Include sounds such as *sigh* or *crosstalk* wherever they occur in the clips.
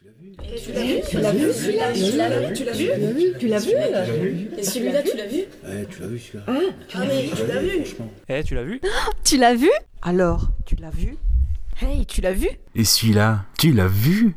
Tu l'as vu Tu l'as vu celui-là Tu l'as vu Tu l'as vu Tu l'as vu Et celui-là, tu l'as vu Ouais, tu l'as vu celui-là. Ah, ah mais tu l'as vu Franchement. Eh, tu l'as vu Tu l'as vu Alors, tu l'as vu Hey, tu l'as vu Et celui-là, tu l'as vu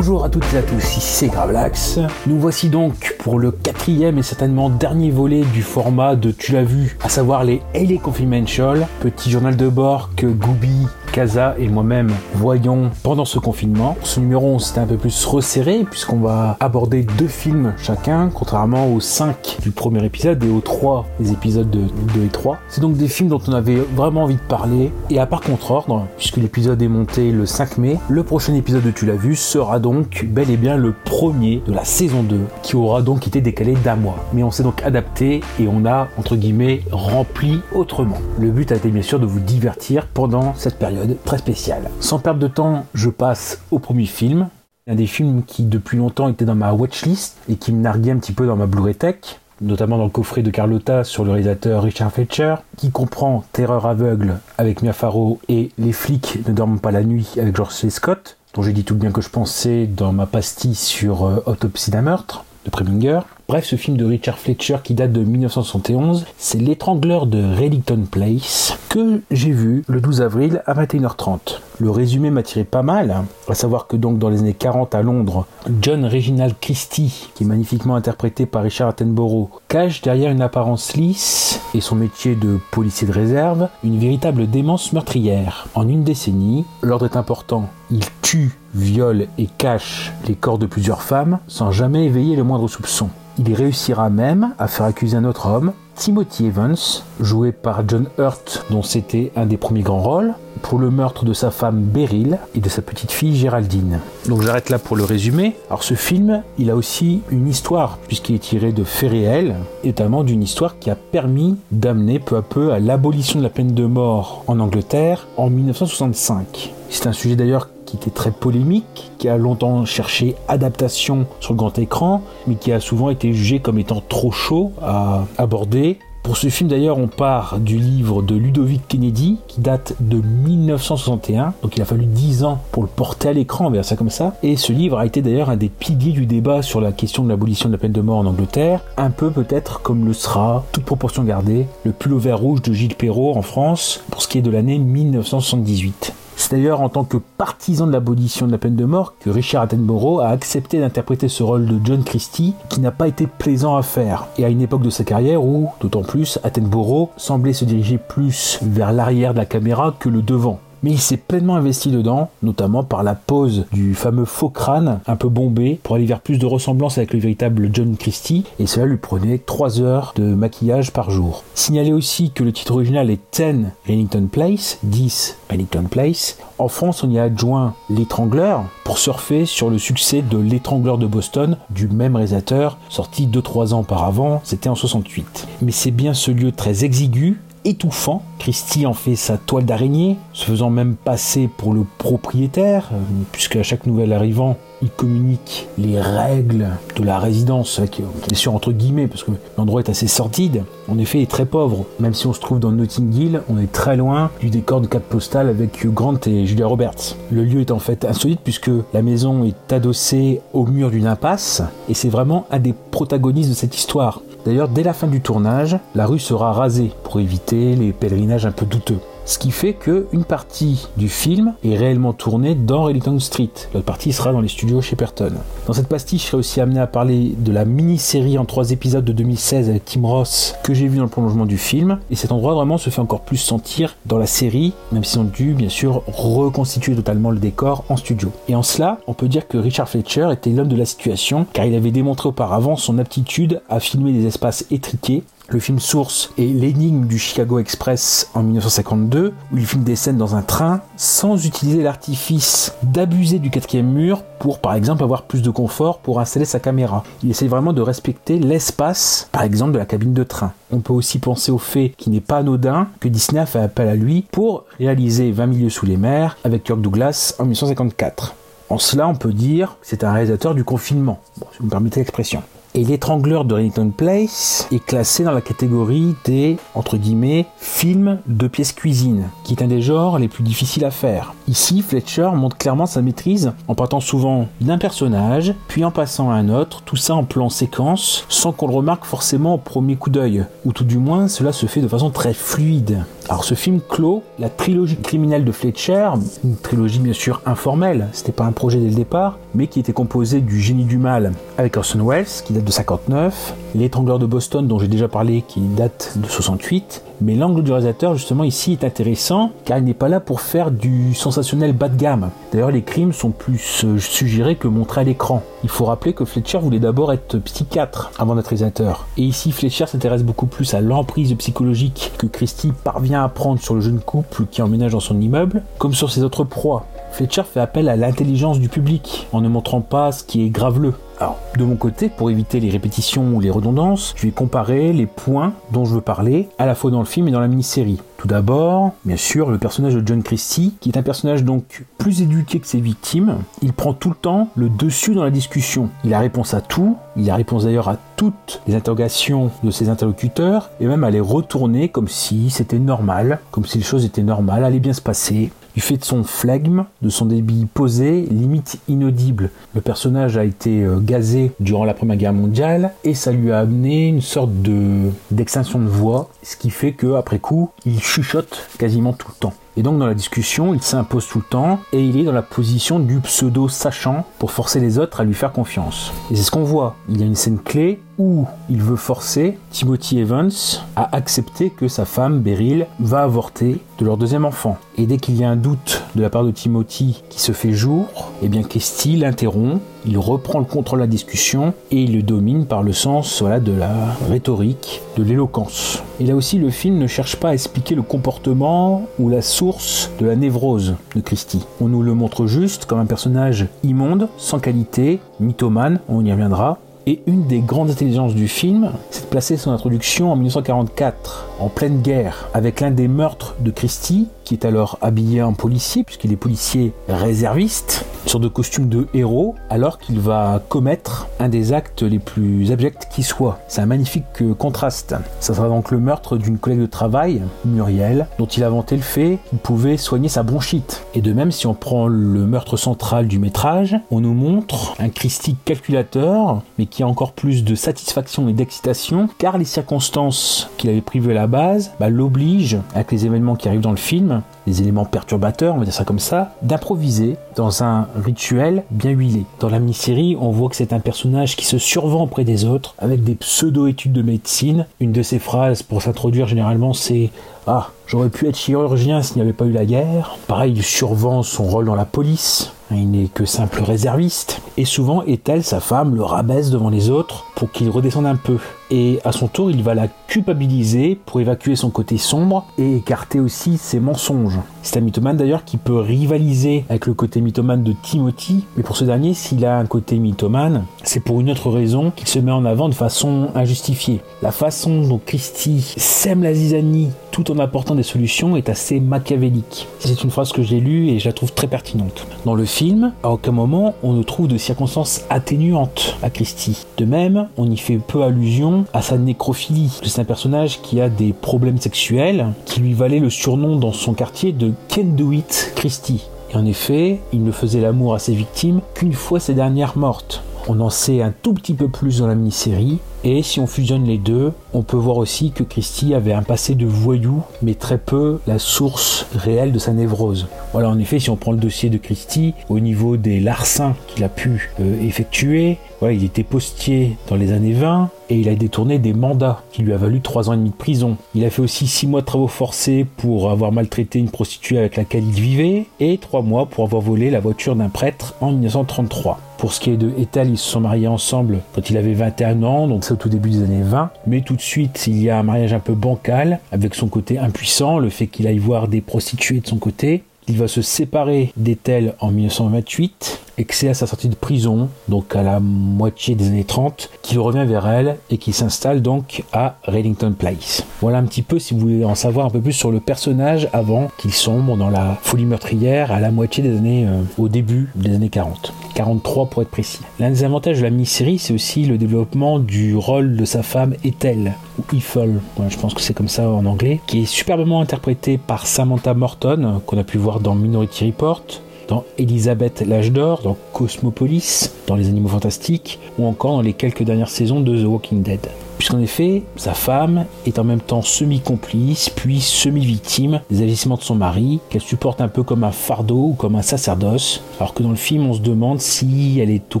Bonjour à toutes et à tous, ici c'est Gravelax. Nous voici donc pour le quatrième et certainement dernier volet du format de Tu l'as vu, à savoir les LA Confidential, petit journal de bord que Gooby, Kaza et moi-même voyons pendant ce confinement. Ce numéro c'était un peu plus resserré puisqu'on va aborder deux films chacun, contrairement aux cinq du premier épisode et aux trois des épisodes de 2 et 3. C'est donc des films dont on avait vraiment envie de parler et à part contre-ordre, puisque l'épisode est monté le 5 mai, le prochain épisode de Tu l'as vu sera donc bel et bien le premier de la saison 2 qui aura donc été décalé d'un mois. Mais on s'est donc adapté et on a entre guillemets rempli autrement. Le but a été bien sûr de vous divertir pendant cette période très spéciale. Sans perdre de temps, je passe au premier film. Un des films qui depuis longtemps était dans ma watchlist et qui me narguait un petit peu dans ma Blu-ray Tech notamment dans le coffret de Carlotta sur le réalisateur Richard Fletcher, qui comprend Terreur aveugle avec Mia Farrow et Les flics ne dorment pas la nuit avec George C. Scott, dont j'ai dit tout le bien que je pensais dans ma pastille sur euh, Autopsie d'un meurtre de Preminger. Bref, ce film de Richard Fletcher qui date de 1971, c'est L'étrangleur de Reddington Place que j'ai vu le 12 avril à 21h30. Le résumé m'a tiré pas mal, à savoir que donc dans les années 40 à Londres, John Reginald Christie, qui est magnifiquement interprété par Richard Attenborough, cache derrière une apparence lisse et son métier de policier de réserve une véritable démence meurtrière. En une décennie, l'ordre est important. Il tue, viole et cache les corps de plusieurs femmes sans jamais éveiller le moindre soupçon. Il réussira même à faire accuser un autre homme, Timothy Evans, joué par John Hurt, dont c'était un des premiers grands rôles, pour le meurtre de sa femme Beryl et de sa petite fille Géraldine. Donc j'arrête là pour le résumé. Alors ce film, il a aussi une histoire, puisqu'il est tiré de faits réels, notamment d'une histoire qui a permis d'amener peu à peu à l'abolition de la peine de mort en Angleterre en 1965. C'est un sujet d'ailleurs qui était très polémique, qui a longtemps cherché adaptation sur le grand écran, mais qui a souvent été jugé comme étant trop chaud à aborder. Pour ce film d'ailleurs, on part du livre de Ludovic Kennedy qui date de 1961, donc il a fallu 10 ans pour le porter à l'écran, on verra ça comme ça. Et ce livre a été d'ailleurs un des piliers du débat sur la question de l'abolition de la peine de mort en Angleterre, un peu peut-être comme le sera, toute proportion gardée, le pull vert rouge de Gilles Perrault en France pour ce qui est de l'année 1978. C'est d'ailleurs en tant que partisan de l'abolition de la peine de mort que Richard Attenborough a accepté d'interpréter ce rôle de John Christie qui n'a pas été plaisant à faire. Et à une époque de sa carrière où, d'autant plus, Attenborough semblait se diriger plus vers l'arrière de la caméra que le devant mais il s'est pleinement investi dedans, notamment par la pose du fameux faux crâne un peu bombé pour aller vers plus de ressemblance avec le véritable John Christie, et cela lui prenait 3 heures de maquillage par jour. Signaler aussi que le titre original est 10 Rennington Place, 10 Rennington Place. En France, on y a adjoint l'étrangleur pour surfer sur le succès de l'étrangleur de Boston du même réalisateur, sorti 2-3 ans auparavant, c'était en 68. Mais c'est bien ce lieu très exigu étouffant. Christie en fait sa toile d'araignée, se faisant même passer pour le propriétaire, euh, puisque à chaque nouvel arrivant, il communique les règles de la résidence, avec, bien sûr entre guillemets, parce que l'endroit est assez sordide. En effet, il est très pauvre. Même si on se trouve dans Notting Hill, on est très loin du décor de carte postale avec Hugh Grant et Julia Roberts. Le lieu est en fait insolite puisque la maison est adossée au mur d'une impasse, et c'est vraiment un des protagonistes de cette histoire. D'ailleurs, dès la fin du tournage, la rue sera rasée pour éviter les pèlerinages un peu douteux. Ce qui fait que une partie du film est réellement tournée dans Rellington Street. L'autre partie sera dans les studios Shepperton. Dans cette pastille, je serai aussi amené à parler de la mini-série en trois épisodes de 2016 avec Tim Ross que j'ai vu dans le prolongement du film. Et cet endroit vraiment se fait encore plus sentir dans la série, même si on a dû bien sûr reconstituer totalement le décor en studio. Et en cela, on peut dire que Richard Fletcher était l'homme de la situation, car il avait démontré auparavant son aptitude à filmer des espaces étriqués le film source est L'énigme du Chicago Express en 1952, où il filme des scènes dans un train sans utiliser l'artifice d'abuser du quatrième mur pour, par exemple, avoir plus de confort pour installer sa caméra. Il essaie vraiment de respecter l'espace, par exemple, de la cabine de train. On peut aussi penser au fait qu'il n'est pas anodin que Disney a fait appel à lui pour réaliser 20 milieux sous les mers avec Kirk Douglas en 1954. En cela, on peut dire que c'est un réalisateur du confinement, si vous me permettez l'expression. Et L'étrangleur de Rennington Place est classé dans la catégorie des, entre guillemets, films de pièces cuisine, qui est un des genres les plus difficiles à faire. Ici, Fletcher montre clairement sa maîtrise en partant souvent d'un personnage, puis en passant à un autre, tout ça en plan séquence, sans qu'on le remarque forcément au premier coup d'œil, ou tout du moins cela se fait de façon très fluide. Alors ce film clôt la trilogie criminelle de Fletcher, une trilogie bien sûr informelle, c'était pas un projet dès le départ, mais qui était composé du Génie du Mal avec Orson Welles, qui date de 59, L'étrangleur de Boston dont j'ai déjà parlé, qui date de 68, mais l'angle du réalisateur justement ici est intéressant car il n'est pas là pour faire du sensationnel bas de gamme. D'ailleurs les crimes sont plus euh, suggérés que montrés à l'écran. Il faut rappeler que Fletcher voulait d'abord être psychiatre avant d'être réalisateur. Et ici Fletcher s'intéresse beaucoup plus à l'emprise psychologique que Christie parvient à prendre sur le jeune couple qui emménage dans son immeuble, comme sur ses autres proies. Fletcher fait appel à l'intelligence du public en ne montrant pas ce qui est graveleux. Alors, de mon côté, pour éviter les répétitions ou les redondances, je vais comparer les points dont je veux parler, à la fois dans le film et dans la mini-série. Tout d'abord, bien sûr, le personnage de John Christie, qui est un personnage donc plus éduqué que ses victimes. Il prend tout le temps le dessus dans la discussion. Il a réponse à tout, il a réponse d'ailleurs à toutes les interrogations de ses interlocuteurs, et même à les retourner comme si c'était normal, comme si les choses étaient normales, allaient bien se passer. Du fait de son flegme, de son débit posé, limite inaudible. Le personnage a été euh, gazé durant la Première Guerre mondiale et ça lui a amené une sorte de d'extinction de voix, ce qui fait que après coup, il chuchote quasiment tout le temps. Et donc dans la discussion, il s'impose tout le temps et il est dans la position du pseudo sachant pour forcer les autres à lui faire confiance. Et c'est ce qu'on voit. Il y a une scène clé où il veut forcer Timothy Evans à accepter que sa femme, Beryl, va avorter de leur deuxième enfant. Et dès qu'il y a un doute de la part de Timothy qui se fait jour, eh bien Kesty l'interrompt, il reprend le contrôle de la discussion et il le domine par le sens voilà, de la rhétorique, de l'éloquence. Et là aussi, le film ne cherche pas à expliquer le comportement ou la source de la névrose de Christie. On nous le montre juste comme un personnage immonde, sans qualité, mythomane, on y reviendra, et une des grandes intelligences du film, c'est de placer son introduction en 1944, en pleine guerre, avec l'un des meurtres de Christie, qui est alors habillé en policier, puisqu'il est policier réserviste, sorte de costume de héros, alors qu'il va commettre un des actes les plus abjects qui soit. C'est un magnifique euh, contraste. Ça sera donc le meurtre d'une collègue de travail, Muriel, dont il a vanté le fait qu'il pouvait soigner sa bronchite. Et de même, si on prend le meurtre central du métrage, on nous montre un Christie calculateur, mais qui a encore plus de satisfaction et d'excitation, car les circonstances qu'il avait prévues à la base bah, l'obligent, avec les événements qui arrivent dans le film, les éléments perturbateurs, on va dire ça comme ça, d'improviser dans un rituel bien huilé. Dans la mini-série, on voit que c'est un personnage qui se survend auprès des autres avec des pseudo-études de médecine. Une de ses phrases pour s'introduire généralement c'est Ah, j'aurais pu être chirurgien s'il n'y avait pas eu la guerre. Pareil, il survend son rôle dans la police. Il n'est que simple réserviste. Et souvent, Ethel, sa femme, le rabaisse devant les autres pour qu'il redescende un peu. Et à son tour, il va la culpabiliser pour évacuer son côté sombre et écarter aussi ses mensonges. C'est un mythomane d'ailleurs qui peut rivaliser avec le côté mythomane de Timothy, mais pour ce dernier, s'il a un côté mythomane, c'est pour une autre raison qu'il se met en avant de façon injustifiée. La façon dont Christie sème la zizanie tout en apportant des solutions est assez machiavélique. C'est une phrase que j'ai lue et je la trouve très pertinente. Dans le film, à aucun moment on ne trouve de circonstances atténuantes à Christie. De même, on y fait peu allusion à sa nécrophilie. C'est un personnage qui a des problèmes sexuels qui lui valait le surnom dans son quartier de Ken DeWitt Christie. Et en effet, il ne faisait l'amour à ses victimes qu'une fois ces dernières mortes. On en sait un tout petit peu plus dans la mini-série, et si on fusionne les deux, on peut voir aussi que Christie avait un passé de voyou, mais très peu la source réelle de sa névrose. Voilà, en effet, si on prend le dossier de Christie, au niveau des larcins qu'il a pu euh, effectuer, il était postier dans les années 20 et il a détourné des mandats qui lui a valu 3 ans et demi de prison. Il a fait aussi 6 mois de travaux forcés pour avoir maltraité une prostituée avec laquelle il vivait et 3 mois pour avoir volé la voiture d'un prêtre en 1933. Pour ce qui est de Ethel, ils se sont mariés ensemble quand il avait 21 ans, donc c'est au tout début des années 20. Mais tout de suite, il y a un mariage un peu bancal, avec son côté impuissant, le fait qu'il aille voir des prostituées de son côté. Il va se séparer d'Ethel en 1928 c'est à sa sortie de prison, donc à la moitié des années 30, qu'il revient vers elle et qu'il s'installe donc à Reddington Place. Voilà un petit peu si vous voulez en savoir un peu plus sur le personnage avant qu'il sombre dans la folie meurtrière à la moitié des années, euh, au début des années 40. 43 pour être précis. L'un des avantages de la mini-série, c'est aussi le développement du rôle de sa femme Ethel, ou Ethel, je pense que c'est comme ça en anglais, qui est superbement interprétée par Samantha Morton, qu'on a pu voir dans Minority Report, dans Elisabeth l'âge d'or, dans Cosmopolis, dans Les Animaux Fantastiques, ou encore dans les quelques dernières saisons de The Walking Dead puisqu'en effet, sa femme est en même temps semi-complice, puis semi-victime des agissements de son mari, qu'elle supporte un peu comme un fardeau ou comme un sacerdoce, alors que dans le film, on se demande si elle est au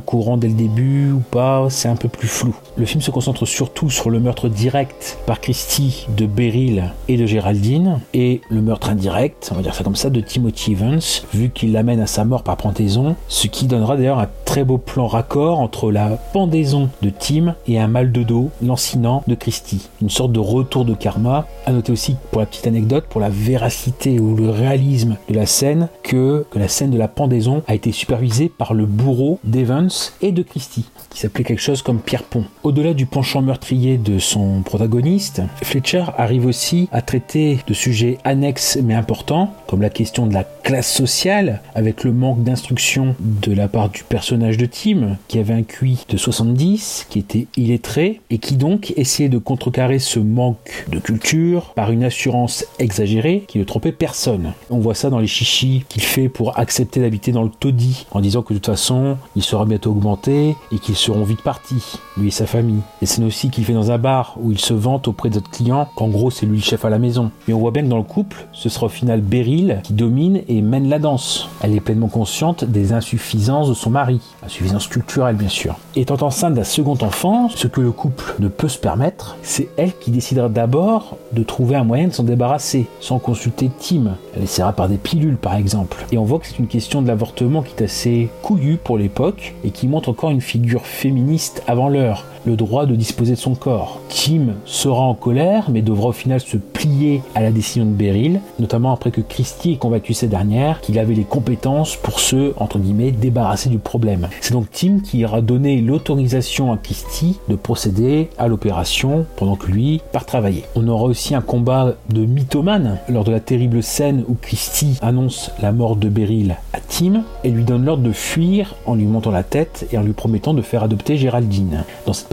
courant dès le début ou pas, c'est un peu plus flou. Le film se concentre surtout sur le meurtre direct par Christie de Beryl et de Géraldine, et le meurtre indirect, on va dire ça comme ça, de Timothy Evans, vu qu'il l'amène à sa mort par pendaison, ce qui donnera d'ailleurs un très beau plan raccord entre la pendaison de Tim et un mal de dos, l'ancien de Christie. Une sorte de retour de karma. À noter aussi, pour la petite anecdote, pour la véracité ou le réalisme de la scène, que, que la scène de la pendaison a été supervisée par le bourreau d'Evans et de Christie, qui s'appelait quelque chose comme Pierre Pont. Au-delà du penchant meurtrier de son protagoniste, Fletcher arrive aussi à traiter de sujets annexes mais importants, comme la question de la classe sociale, avec le manque d'instruction de la part du personnage de Tim, qui avait un QI de 70, qui était illettré, et qui donc essayer de contrecarrer ce manque de culture par une assurance exagérée qui ne trompait personne. On voit ça dans les chichis qu'il fait pour accepter d'habiter dans le taudis en disant que de toute façon il sera bientôt augmenté et qu'ils seront vite partis, lui et sa famille. Et c'est aussi qu'il fait dans un bar où il se vante auprès d'autres clients qu'en gros c'est lui le chef à la maison. Mais on voit bien que dans le couple, ce sera au final Beryl qui domine et mène la danse. Elle est pleinement consciente des insuffisances de son mari, insuffisances culturelles bien sûr. Étant enceinte d'un second enfant, ce que le couple ne peut se permettre, c'est elle qui décidera d'abord de trouver un moyen de s'en débarrasser, sans consulter Tim. Elle essaiera par des pilules par exemple. Et on voit que c'est une question de l'avortement qui est assez couillue pour l'époque et qui montre encore une figure féministe avant l'heure le droit de disposer de son corps. Tim sera en colère, mais devra au final se plier à la décision de Beryl, notamment après que Christie ait convaincu cette dernière qu'il avait les compétences pour se, entre guillemets, débarrasser du problème. C'est donc Tim qui ira donner l'autorisation à Christie de procéder à l'opération pendant que lui part travailler. On aura aussi un combat de mythomane lors de la terrible scène où Christie annonce la mort de Beryl à Tim et lui donne l'ordre de fuir en lui montant la tête et en lui promettant de faire adopter Géraldine. Dans cette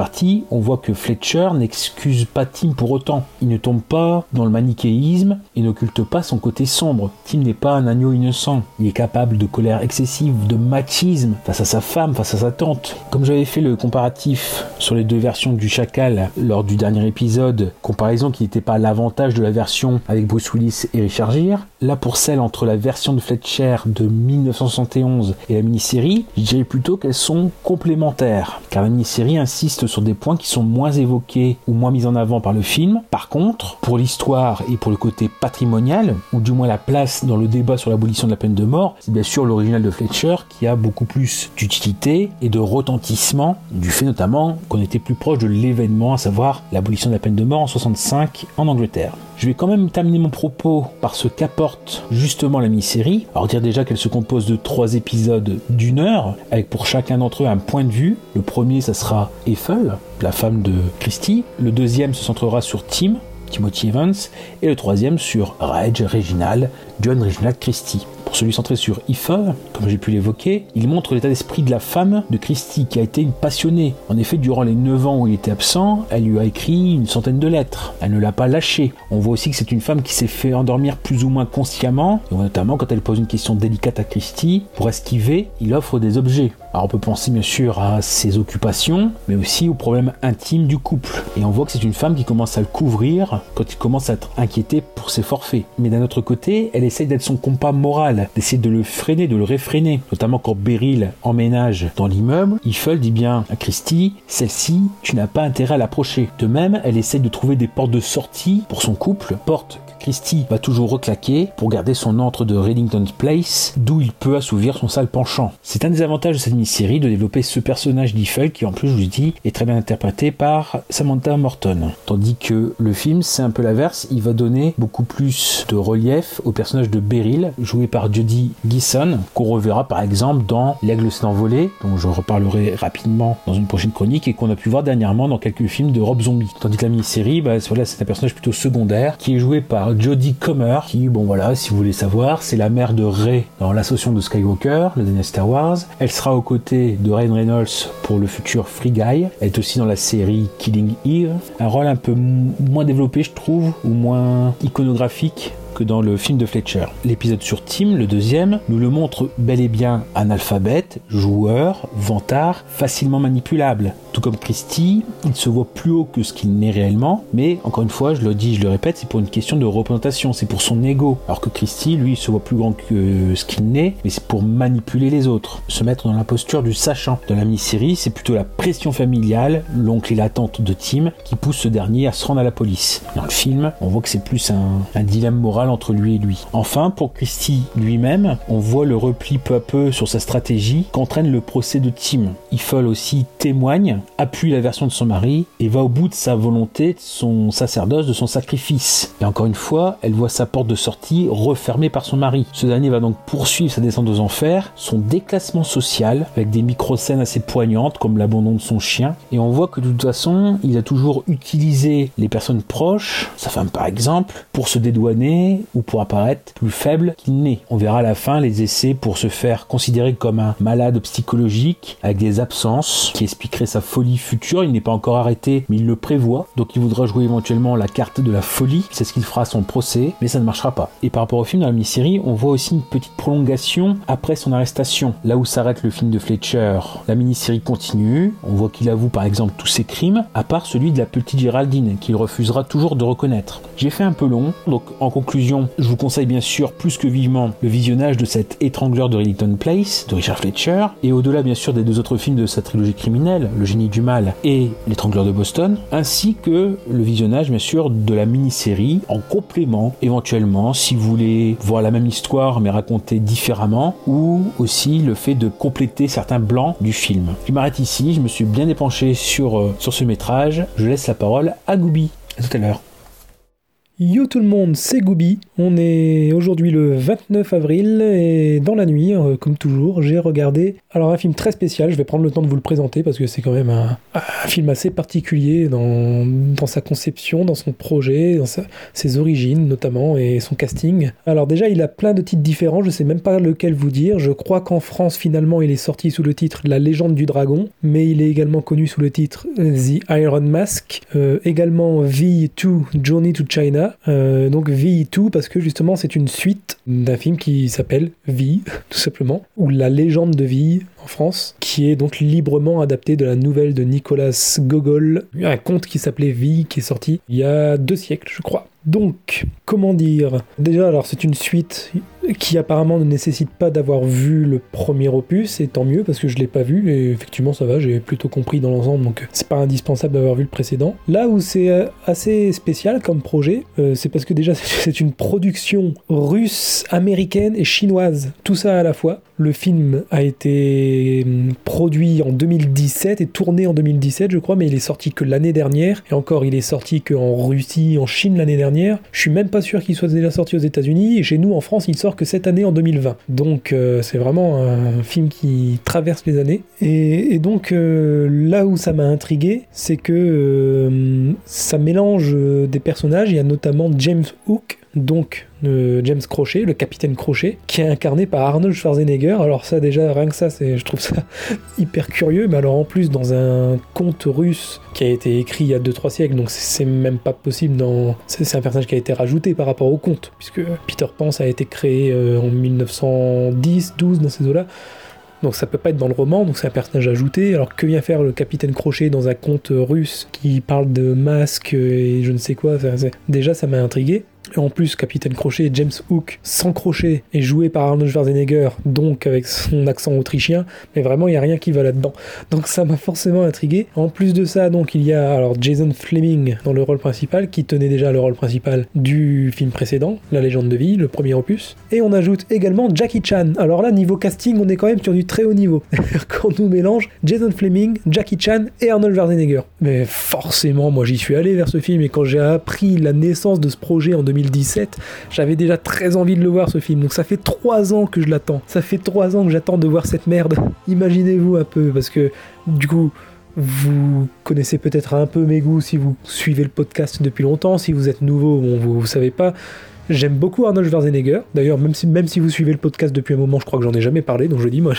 on voit que Fletcher n'excuse pas Tim pour autant. Il ne tombe pas dans le manichéisme et n'occulte pas son côté sombre. Tim n'est pas un agneau innocent. Il est capable de colère excessive, de machisme face à sa femme, face à sa tante. Comme j'avais fait le comparatif sur les deux versions du Chacal lors du dernier épisode, comparaison qui n'était pas l'avantage de la version avec Bruce Willis et Richard Gere, là pour celle entre la version de Fletcher de 1971 et la mini-série, je dirais plutôt qu'elles sont complémentaires, car la mini-série insiste sur des points qui sont moins évoqués ou moins mis en avant par le film. Par contre, pour l'histoire et pour le côté patrimonial, ou du moins la place dans le débat sur l'abolition de la peine de mort, c'est bien sûr l'original de Fletcher qui a beaucoup plus d'utilité et de retentissement, du fait notamment qu'on était plus proche de l'événement, à savoir l'abolition de la peine de mort en 65 en Angleterre. Je vais quand même terminer mon propos par ce qu'apporte justement la mini-série. Alors dire déjà qu'elle se compose de trois épisodes d'une heure, avec pour chacun d'entre eux un point de vue. Le premier, ça sera Eiffel, la femme de Christie. Le deuxième se centrera sur Tim, Timothy Evans. Et le troisième sur Reg, Reginald, John Reginald Christie. Pour celui centré sur Eiffel, comme j'ai pu l'évoquer, il montre l'état d'esprit de la femme de Christie qui a été une passionnée. En effet, durant les 9 ans où il était absent, elle lui a écrit une centaine de lettres. Elle ne l'a pas lâché. On voit aussi que c'est une femme qui s'est fait endormir plus ou moins consciemment, notamment quand elle pose une question délicate à Christie. Pour esquiver, il offre des objets. Alors on peut penser bien sûr à ses occupations, mais aussi aux problèmes intimes du couple. Et on voit que c'est une femme qui commence à le couvrir quand il commence à être inquiété pour ses forfaits. Mais d'un autre côté, elle essaye d'être son compas moral, d'essayer de le freiner, de le réfréner. Notamment quand Beryl emménage dans l'immeuble, Eiffel dit bien à Christie, celle-ci, tu n'as pas intérêt à l'approcher. De même, elle essaye de trouver des portes de sortie pour son couple, portes Christie va toujours reclaquer pour garder son antre de Reddington Place, d'où il peut assouvir son sale penchant. C'est un des avantages de cette mini-série de développer ce personnage d'Eiffel qui en plus, je vous dis, est très bien interprété par Samantha Morton. Tandis que le film, c'est un peu l'inverse, il va donner beaucoup plus de relief au personnage de Beryl, joué par Judy Gisson, qu'on reverra par exemple dans L'Aigle s'est envolé, dont je reparlerai rapidement dans une prochaine chronique, et qu'on a pu voir dernièrement dans quelques films de Rob Zombie. Tandis que la mini-série, bah, voilà, c'est un personnage plutôt secondaire, qui est joué par Jodie Comer, qui, bon voilà, si vous voulez savoir, c'est la mère de Rey dans l'ascension de Skywalker, le dernier Star Wars. Elle sera aux côtés de Ryan Reynolds pour le futur Free Guy. Elle est aussi dans la série Killing Eve. Un rôle un peu moins développé, je trouve, ou moins iconographique que dans le film de Fletcher. L'épisode sur Tim, le deuxième, nous le montre bel et bien analphabète, joueur, vantard, facilement manipulable. Tout comme Christie, il se voit plus haut que ce qu'il n'est réellement, mais encore une fois, je le dis, je le répète, c'est pour une question de représentation, c'est pour son ego. Alors que Christie, lui, se voit plus grand que ce qu'il n'est, mais c'est pour manipuler les autres, se mettre dans la posture du sachant. Dans la mini-série, c'est plutôt la pression familiale, l'oncle et la tante de Tim, qui pousse ce dernier à se rendre à la police. Dans le film, on voit que c'est plus un, un dilemme moral entre lui et lui. Enfin, pour Christie lui-même, on voit le repli peu à peu sur sa stratégie qu'entraîne le procès de Tim. Eiffel aussi témoigne appuie la version de son mari et va au bout de sa volonté, de son sacerdoce, de son sacrifice. Et encore une fois, elle voit sa porte de sortie refermée par son mari. Ce dernier va donc poursuivre sa descente aux enfers, son déclassement social, avec des micro-scènes assez poignantes comme l'abandon de son chien. Et on voit que de toute façon, il a toujours utilisé les personnes proches, sa femme par exemple, pour se dédouaner ou pour apparaître plus faible qu'il n'est. On verra à la fin les essais pour se faire considérer comme un malade psychologique avec des absences qui expliqueraient sa folie future. Il n'est pas encore arrêté, mais il le prévoit. Donc il voudra jouer éventuellement la carte de la folie. C'est ce qu'il fera à son procès, mais ça ne marchera pas. Et par rapport au film dans la mini-série, on voit aussi une petite prolongation après son arrestation. Là où s'arrête le film de Fletcher, la mini-série continue. On voit qu'il avoue par exemple tous ses crimes, à part celui de la petite Géraldine, qu'il refusera toujours de reconnaître. J'ai fait un peu long, donc en conclusion, je vous conseille bien sûr plus que vivement le visionnage de cet étrangleur de Reddington Place, de Richard Fletcher, et au-delà bien sûr des deux autres films de sa trilogie criminelle, Le génie du mal et L'étrangleur de Boston, ainsi que le visionnage bien sûr de la mini-série en complément éventuellement si vous voulez voir la même histoire mais racontée différemment, ou aussi le fait de compléter certains blancs du film. Je m'arrête ici, je me suis bien épanché sur, euh, ce métrage, je laisse la parole à Goubi. À tout à l'heure. Yo tout le monde, c'est Goubi. On est aujourd'hui le 29 avril et dans la nuit, euh, comme toujours, j'ai regardé alors un film très spécial. Je vais prendre le temps de vous le présenter parce que c'est quand même un, film assez particulier dans, dans sa conception, dans son projet, dans ses origines notamment et son casting. Alors déjà, il a plein de titres différents. Je sais même pas lequel vous dire. Je crois qu'en France, finalement, il est sorti sous le titre La légende du dragon, mais il est également connu sous le titre The Iron Mask, euh, également V2 Journey to China euh, donc V2 parce que justement c'est une suite d'un film qui s'appelle V *laughs* tout simplement ou la légende de V France qui est donc librement adapté de la nouvelle de Nicolas Gogol un conte qui s'appelait V qui est sorti il y a deux siècles je crois donc, comment dire? Déjà, alors c'est une suite qui apparemment ne nécessite pas d'avoir vu le premier opus, et tant mieux parce que je l'ai pas vu, et effectivement ça va, j'ai plutôt compris dans l'ensemble, donc c'est pas indispensable d'avoir vu le précédent. Là où c'est assez spécial comme projet, euh, c'est parce que déjà *laughs* c'est une production russe, américaine et chinoise, tout ça à la fois. Le film a été hum, produit en 2017 et tourné en 2017, je crois, mais il est sorti que l'année dernière. Et encore, il est sorti qu'en Russie, en Chine l'année dernière. Je suis même pas sûr qu'il soit déjà sorti aux États-Unis. Et chez nous, en France, il sort que cette année, en 2020. Donc, euh, c'est vraiment un film qui traverse les années. Et, donc, euh, là où ça m'a intrigué, c'est que euh, ça mélange des personnages. Il y a notamment James Hook, donc euh, James Crochet, le capitaine Crochet, qui est incarné par Arnold Schwarzenegger. Alors ça déjà, rien que ça, c'est, je trouve ça *laughs* hyper curieux, mais alors en plus dans un conte russe qui a été écrit il y a 2-3 siècles, donc c'est même pas possible dans... C'est un personnage qui a été rajouté par rapport au conte, puisque Peter Pan ça a été créé euh, en 1910, 12 dans ces eaux-là. Donc ça peut pas être dans le roman, donc c'est un personnage ajouté. Alors que vient faire le capitaine Crochet dans un conte russe qui parle de masques et je ne sais quoi Déjà ça m'a intrigué. En plus, Capitaine Crochet, James Hook, sans crochet, est joué par Arnold Schwarzenegger, donc avec son accent autrichien, mais vraiment, il n'y a rien qui va là-dedans. Donc ça m'a forcément intrigué. En plus de ça, donc il y a alors Jason Fleming dans le rôle principal, qui tenait déjà le rôle principal du film précédent, La légende de vie, le premier opus. Et on ajoute également Jackie Chan. Alors là, niveau casting, on est quand même sur du très haut niveau. *laughs* Quand on nous mélange Jason Fleming, Jackie Chan et Arnold Schwarzenegger. Mais forcément, moi j'y suis allé vers ce film et quand j'ai appris la naissance de ce projet en 2017, j'avais déjà très envie de le voir ce film. Donc ça fait trois ans que je l'attends. Ça fait trois ans que j'attends de voir cette merde. *laughs* Imaginez-vous un peu, parce que du coup, vous connaissez peut-être un peu mes goûts si vous suivez le podcast depuis longtemps. Si vous êtes nouveau, bon, vous, vous savez pas. J'aime beaucoup Arnold Schwarzenegger. D'ailleurs, même si, même si vous suivez le podcast depuis un moment, je crois que j'en ai jamais parlé. Donc je dis, moi,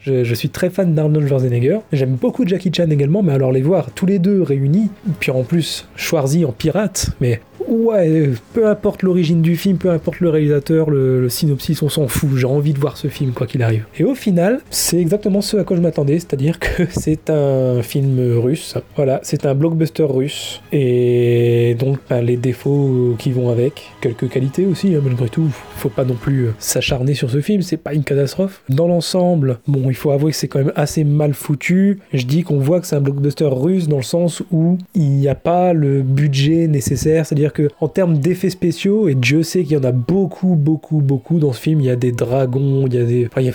je, je suis très fan d'Arnold Schwarzenegger. J'aime beaucoup Jackie Chan également, mais alors les voir tous les deux réunis, puis en plus Schwarzy en pirate, mais ouais, peu importe l'origine du film, peu importe le réalisateur, le, synopsis, on s'en fout. J'ai envie de voir ce film, quoi qu'il arrive. Et au final, c'est exactement ce à quoi je m'attendais, c'est-à-dire *laughs* que c'est un film russe. Voilà, c'est un blockbuster russe. Et donc, ben, les défauts qui vont avec, quelques qualités aussi, hein, malgré tout. Faut pas non plus euh, s'acharner sur ce film, c'est pas une catastrophe. Dans l'ensemble, bon, il faut avouer que c'est quand même assez mal foutu. Je dis qu'on voit que c'est un blockbuster russe dans le sens où il n'y a pas le budget nécessaire, c'est-à-dire en termes d'effets spéciaux, et Dieu sait qu'il y en a beaucoup, beaucoup, beaucoup dans ce film, il y a des dragons, il y a des. Enfin, il y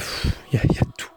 il y a tout.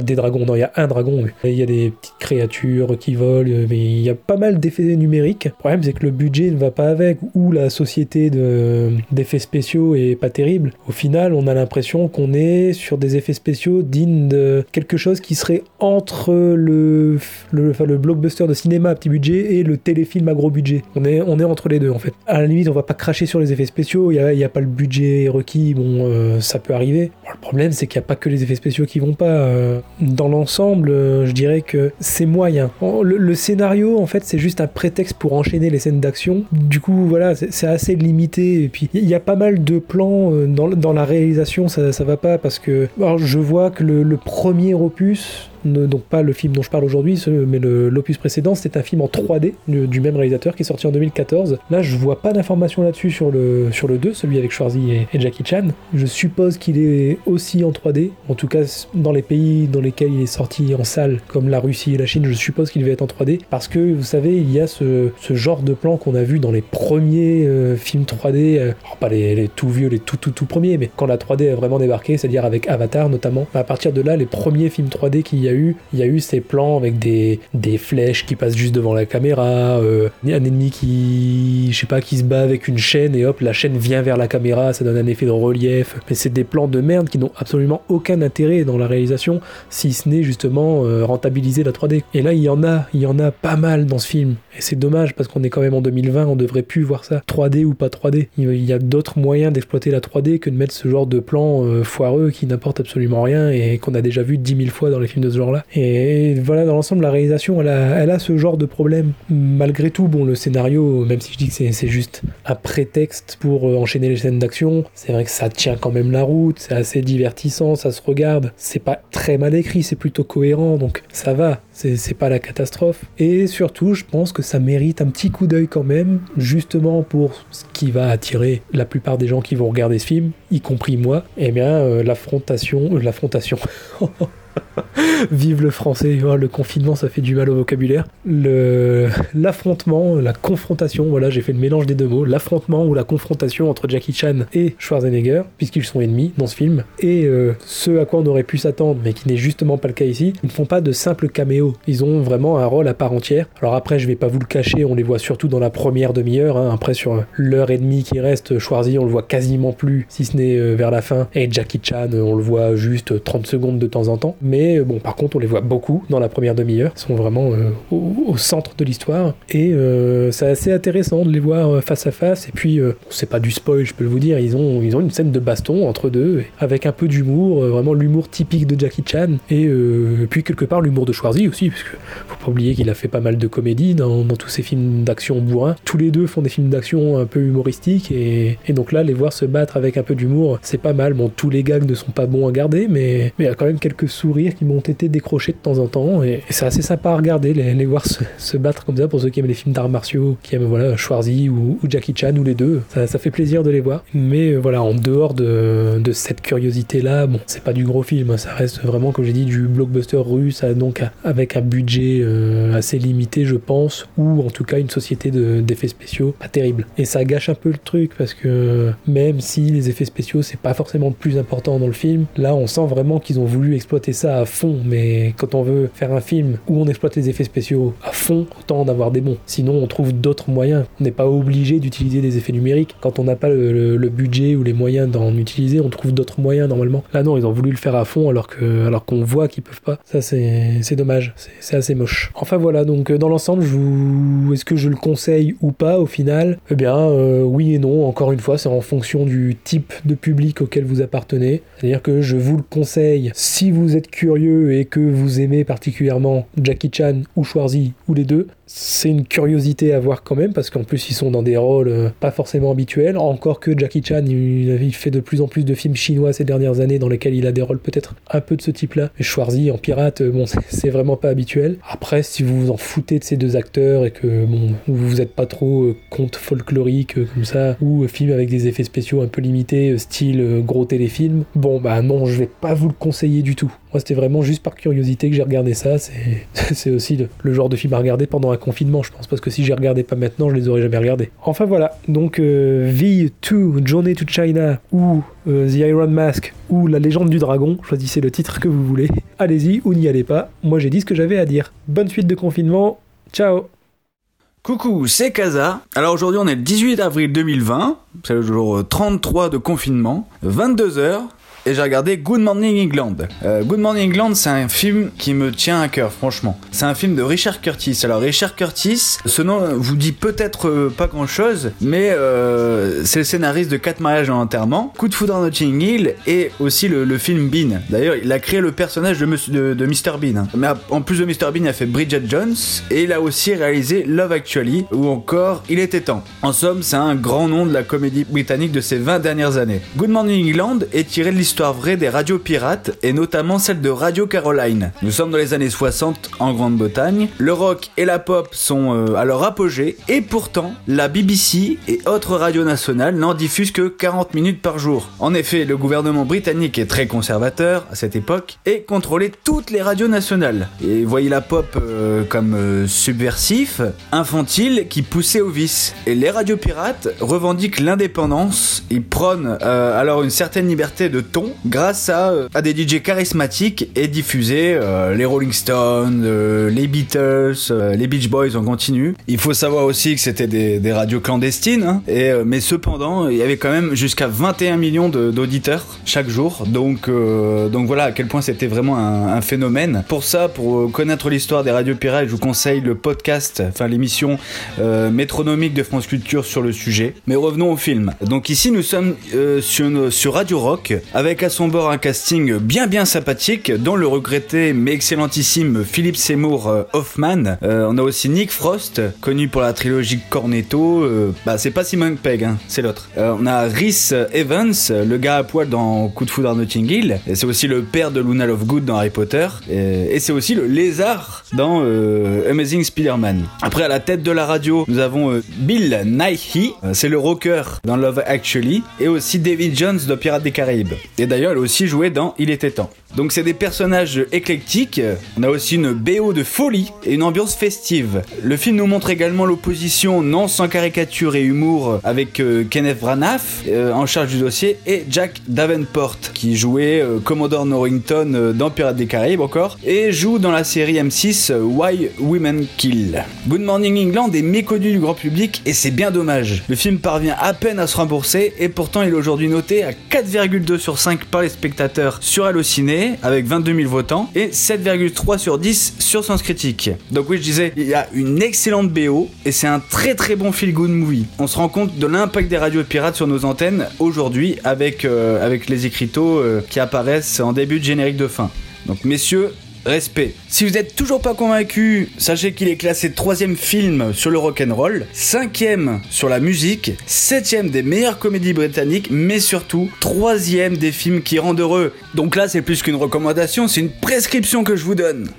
Des dragons, non, il y a un dragon, il y a des petites créatures qui volent, mais il y a pas mal d'effets numériques. Le problème, c'est que le budget ne va pas avec, ou la société de- d'effets spéciaux est pas terrible. Au final, on a l'impression qu'on est sur des effets spéciaux dignes de quelque chose qui serait entre le, le, blockbuster de cinéma à petit budget et le téléfilm à gros budget. On est, on est entre les deux, en fait. À la limite, on va pas cracher sur les effets spéciaux, il n'y a, y a pas le budget requis, bon, euh, ça peut arriver. Problème, c'est qu'il n'y a pas que les effets spéciaux qui vont pas. euh, dans l'ensemble, euh, je dirais que c'est moyen. En- Le, scénario, en fait, c'est juste un prétexte pour enchaîner les scènes d'action. Du coup, voilà, c'est assez limité. Et puis, il y a pas mal de plans euh, dans, la réalisation, ça, ça va pas parce que je vois que le, premier opus, donc pas le film dont je parle aujourd'hui, mais l'opus précédent, c'est un film en 3D du, même réalisateur qui est sorti en 2014. Là, je vois pas d'informations là-dessus sur le, sur le 2, celui avec Schwarzy et, Jackie Chan. Je suppose qu'il est aussi en 3D, en tout cas dans les pays dans lesquels il est sorti en salle, comme la Russie et la Chine, je suppose qu'il va être en 3D, parce que vous savez, il y a ce, ce genre de plan qu'on a vu dans les premiers euh, films 3D, euh, alors pas les, les tout vieux, les tout tout tout premiers, mais quand la 3D a vraiment débarqué, c'est-à-dire avec Avatar notamment, à partir de là, les premiers films 3D qu'il y a il y a eu ces plans avec des, des flèches qui passent juste devant la caméra, euh, un ennemi qui, je sais pas, qui se bat avec une chaîne et hop, la chaîne vient vers la caméra, ça donne un effet de relief. Mais c'est des plans de merde qui n'ont absolument aucun intérêt dans la réalisation, si ce n'est justement euh, rentabiliser la 3D. Et là, il y en a, il y en a pas mal dans ce film. Et c'est dommage parce qu'on est quand même en 2020, on devrait plus voir ça, 3D ou pas 3D. Il y a d'autres moyens d'exploiter la 3D que de mettre ce genre de plan euh, foireux qui n'apporte absolument rien et qu'on a déjà vu 10 000 fois dans les films de ce Et voilà, dans l'ensemble, la réalisation, elle a, elle a ce genre de problème. Malgré tout, bon, le scénario, même si je dis que c'est juste un prétexte pour euh, enchaîner les scènes d'action, c'est vrai que ça tient quand même la route, c'est assez divertissant, ça se regarde. C'est pas très mal écrit, c'est plutôt cohérent, donc ça va, c'est pas la catastrophe. Et surtout, je pense que ça mérite un petit coup d'œil quand même, justement pour ce qui va attirer la plupart des gens qui vont regarder ce film, y compris moi, eh bien, euh, l'affrontation, euh, l'affrontation. *laughs* *laughs* Vive le français, Oh, le confinement ça fait du mal au vocabulaire. L'affrontement, la confrontation, voilà, j'ai fait le mélange des deux mots, l'affrontement ou la confrontation entre Jackie Chan et Schwarzenegger, puisqu'ils sont ennemis dans ce film, et euh, ce à quoi on aurait pu s'attendre, mais qui n'est justement pas le cas ici, ils ne font pas de simples caméos, ils ont vraiment un rôle à part entière. Alors après, je vais pas vous le cacher, on les voit surtout dans la première demi-heure, hein. après sur l'heure et demie qui reste, Schwarzy on le voit quasiment plus, si ce n'est euh, vers la fin, et Jackie Chan on le voit juste 30 secondes de temps en temps, mais euh, bon, par contre, on les voit beaucoup dans la première demi-heure. Ils sont vraiment euh, au, centre de l'histoire. Et euh, c'est assez intéressant de les voir face à face. Et puis, euh, c'est pas du spoil, je peux vous dire. Ils ont, ils ont une scène de baston entre deux, avec un peu d'humour, vraiment l'humour typique de Jackie Chan. Et puis, quelque part, l'humour de Schwarzy aussi, parce que faut pas oublier qu'il a fait pas mal de comédies dans, tous ses films d'action bourrin. Tous les deux font des films d'action un peu humoristiques. Et, donc là, les voir se battre avec un peu d'humour, c'est pas mal. Bon, tous les gags ne sont pas bons à garder, mais mais il y a quand même quelques sourires qui m'ont été décrochés de temps en temps. Et, c'est assez sympa à regarder, les, voir se, battre comme ça pour ceux qui aiment les films d'arts martiaux, qui aiment voilà, Schwarzy ou, Jackie Chan ou les deux. Ça, fait plaisir de les voir. Mais euh, voilà, en dehors de, cette curiosité-là, bon, c'est pas du gros film, ça reste vraiment, comme j'ai dit, du blockbuster russe, donc avec un budget euh, assez limité, je pense, ou en tout cas une société de- d'effets spéciaux pas terrible. Et ça gâche un peu le truc parce que même si les effets spéciaux c'est pas forcément le plus important dans le film, là on sent vraiment qu'ils ont voulu exploiter ça à fond. Mais quand on veut faire un film où on exploite les effets spéciaux à fond, autant en avoir des bons. Sinon on trouve d'autres moyens. On n'est pas obligé d'utiliser des effets numériques. Quand on n'a pas le, budget ou les moyens d'en utiliser, on trouve d'autres moyens normalement. Là non, ils ont voulu le faire à fond alors que alors qu'on voit qu'ils peuvent pas. Ça c'est dommage. C'est- C'est assez moche. Enfin voilà, donc euh, dans l'ensemble, je vous est-ce que je le conseille ou pas au final? Eh bien euh, oui et non. Encore une fois, c'est en fonction du type de public auquel vous appartenez. C'est-à-dire que je vous le conseille si vous êtes curieux et que vous aimez particulièrement Jackie Chan ou Schwarzy ou les deux. C'est une curiosité à voir quand même parce qu'en plus ils sont dans des rôles euh, pas forcément habituels. Encore que Jackie Chan, il, fait de plus en plus de films chinois ces dernières années dans lesquels il a des rôles peut-être un peu de ce type-là. Schwarzy en pirate, euh, bon, *laughs* c'est- vraiment pas habituel. Après, si vous vous en foutez de ces deux acteurs et que bon, vous êtes pas trop euh, conte folklorique comme ça ou film avec des effets spéciaux un peu limités, style gros téléfilm, bon bah non, je vais pas vous le conseiller du tout. C'était vraiment juste par curiosité que j'ai regardé ça. C'est *laughs* aussi le, genre de film à regarder pendant un confinement, je pense, parce que si j'y regardais pas maintenant, je les aurais jamais regardés. Enfin voilà, donc euh, V2, Journey to China ou euh, The Iron Mask ou La légende du dragon, choisissez le titre que vous voulez. *laughs* Allez-y ou n'y allez pas. Moi, j'ai dit ce que j'avais à dire. Bonne suite de confinement. Ciao Coucou, c'est Kaza. Alors aujourd'hui on est le 18 avril 2020, c'est le jour euh, 33 de confinement, 22h, et j'ai regardé Good Morning England. Euh, Good Morning England, c'est un film qui me tient à cœur, franchement. C'est un film de Richard Curtis. Alors Richard Curtis, ce nom vous dit peut-être euh, pas grand-chose, mais euh, c'est le scénariste de Quatre mariages en enterrement, Coup de foudre à Notting Hill, et aussi le, film Bean. D'ailleurs, il a créé le personnage de, de, de Mr Bean. hein. Mais en plus de Mr Bean, il a fait Bridget Jones, et il a aussi réalisé Love Actually, ou encore Il était temps. En somme, c'est un grand nom de la comédie britannique de ces 20 dernières années. Good Morning England est tiré de l'histoire vraie des radios pirates, et notamment celle de Radio Caroline. Nous sommes dans les années 60 en Grande-Bretagne. Le rock et la pop sont euh, à leur apogée, et pourtant, la BBC et autres radios nationales n'en diffusent que 40 minutes par jour. En effet, le gouvernement britannique est très conservateur à cette époque et contrôlait toutes les radios nationales. Et voyez la pop euh, comme euh, subversif, infantile, qui poussait au vice. Et les radios pirates revendiquent l'indépendance. Ils prônent alors une certaine liberté de ton grâce à, euh, à des DJ charismatiques et diffuser euh, les Rolling Stones, euh, les Beatles, les Beach Boys en continu. Il faut savoir aussi que c'était des, des radios clandestines, hein. et, mais cependant, il y avait quand même jusqu'à 21 millions d'auditeurs chaque jour. Donc, donc voilà à quel point c'était vraiment un, un phénomène. Pour ça, pour connaître l'histoire des radios pirates, je vous conseille le podcast, enfin l'émission métronomique de France Culture sur le sujet. Mais revenons au film. Donc ici, nous sommes sur, sur Radio Rock, avec à son bord un casting bien bien sympathique, dont le regretté mais excellentissime Philippe Seymour euh, Hoffman. Euh, on a aussi Nick Frost, connu pour la trilogie Cornetto. euh, bah c'est pas Simon Pegg, hein, c'est l'autre. On a Rhys Evans, le gars à poil dans Coup de foudre à Notting Hill. Et c'est aussi le père de Luna Lovegood dans Harry Potter. Et, c'est aussi le lézard dans Amazing Spider-Man. Après, à la tête de la radio, nous avons Bill Nighy, c'est le rocker dans Love Actually, et aussi David Jones de Pirates des Caraïbes. D'ailleurs, elle a aussi joué dans Il était temps. Donc c'est des personnages éclectiques, on a aussi une BO de folie et une ambiance festive. Le film nous montre également l'opposition non sans caricature et humour avec euh, Kenneth Branagh euh, en charge du dossier et Jack Davenport qui jouait euh, Commodore Norrington euh, dans Pirates des Caraïbes encore et joue dans la série M6 euh, Why Women Kill. Good Morning England est méconnu du grand public et c'est bien dommage. Le film parvient à peine à se rembourser et pourtant il est aujourd'hui noté à 4,2 sur 5 par les spectateurs sur Allociné avec 22 000 votants et 7,3 sur 10 sur Sens Critique. Donc oui je disais, il y a une excellente BO et c'est un très très bon feel good movie. On se rend compte de l'impact des radios pirates sur nos antennes aujourd'hui avec, euh, avec les écriteaux euh, qui apparaissent en début de générique de fin. Donc messieurs, respect. Si vous n'êtes toujours pas convaincu, sachez qu'il est classé troisième film sur le rock'n'roll, cinquième sur la musique, septième des meilleures comédies britanniques, mais surtout troisième des films qui rendent heureux. Donc là, c'est plus qu'une recommandation, c'est une prescription que je vous donne.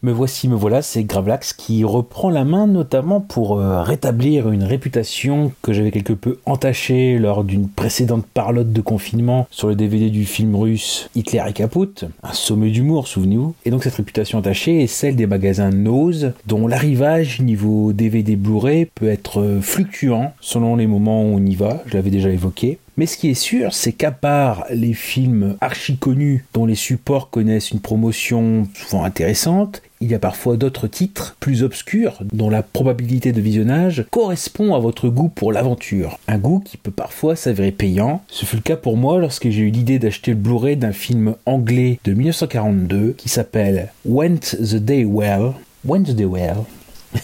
Me voici, me voilà, c'est Gravelax qui reprend la main notamment pour euh, rétablir une réputation que j'avais quelque peu entachée lors d'une précédente parlotte de confinement sur le DVD du film russe Hitler et Caput, un sommet d'humour, souvenez-vous. Et donc cette réputation entachée est celle des magasins Nose, dont l'arrivage niveau DVD Blu-ray peut être euh, fluctuant selon les moments où on y va, je l'avais déjà évoqué. Mais ce qui est sûr, c'est qu'à part les films archi connus dont les supports connaissent une promotion souvent intéressante, il y a parfois d'autres titres plus obscurs dont la probabilité de visionnage correspond à votre goût pour l'aventure. Un goût qui peut parfois s'avérer payant. Ce fut le cas pour moi lorsque j'ai eu l'idée d'acheter le Blu-ray d'un film anglais de 1942 qui s'appelle Went the Day Well? Went the Day Well? *laughs*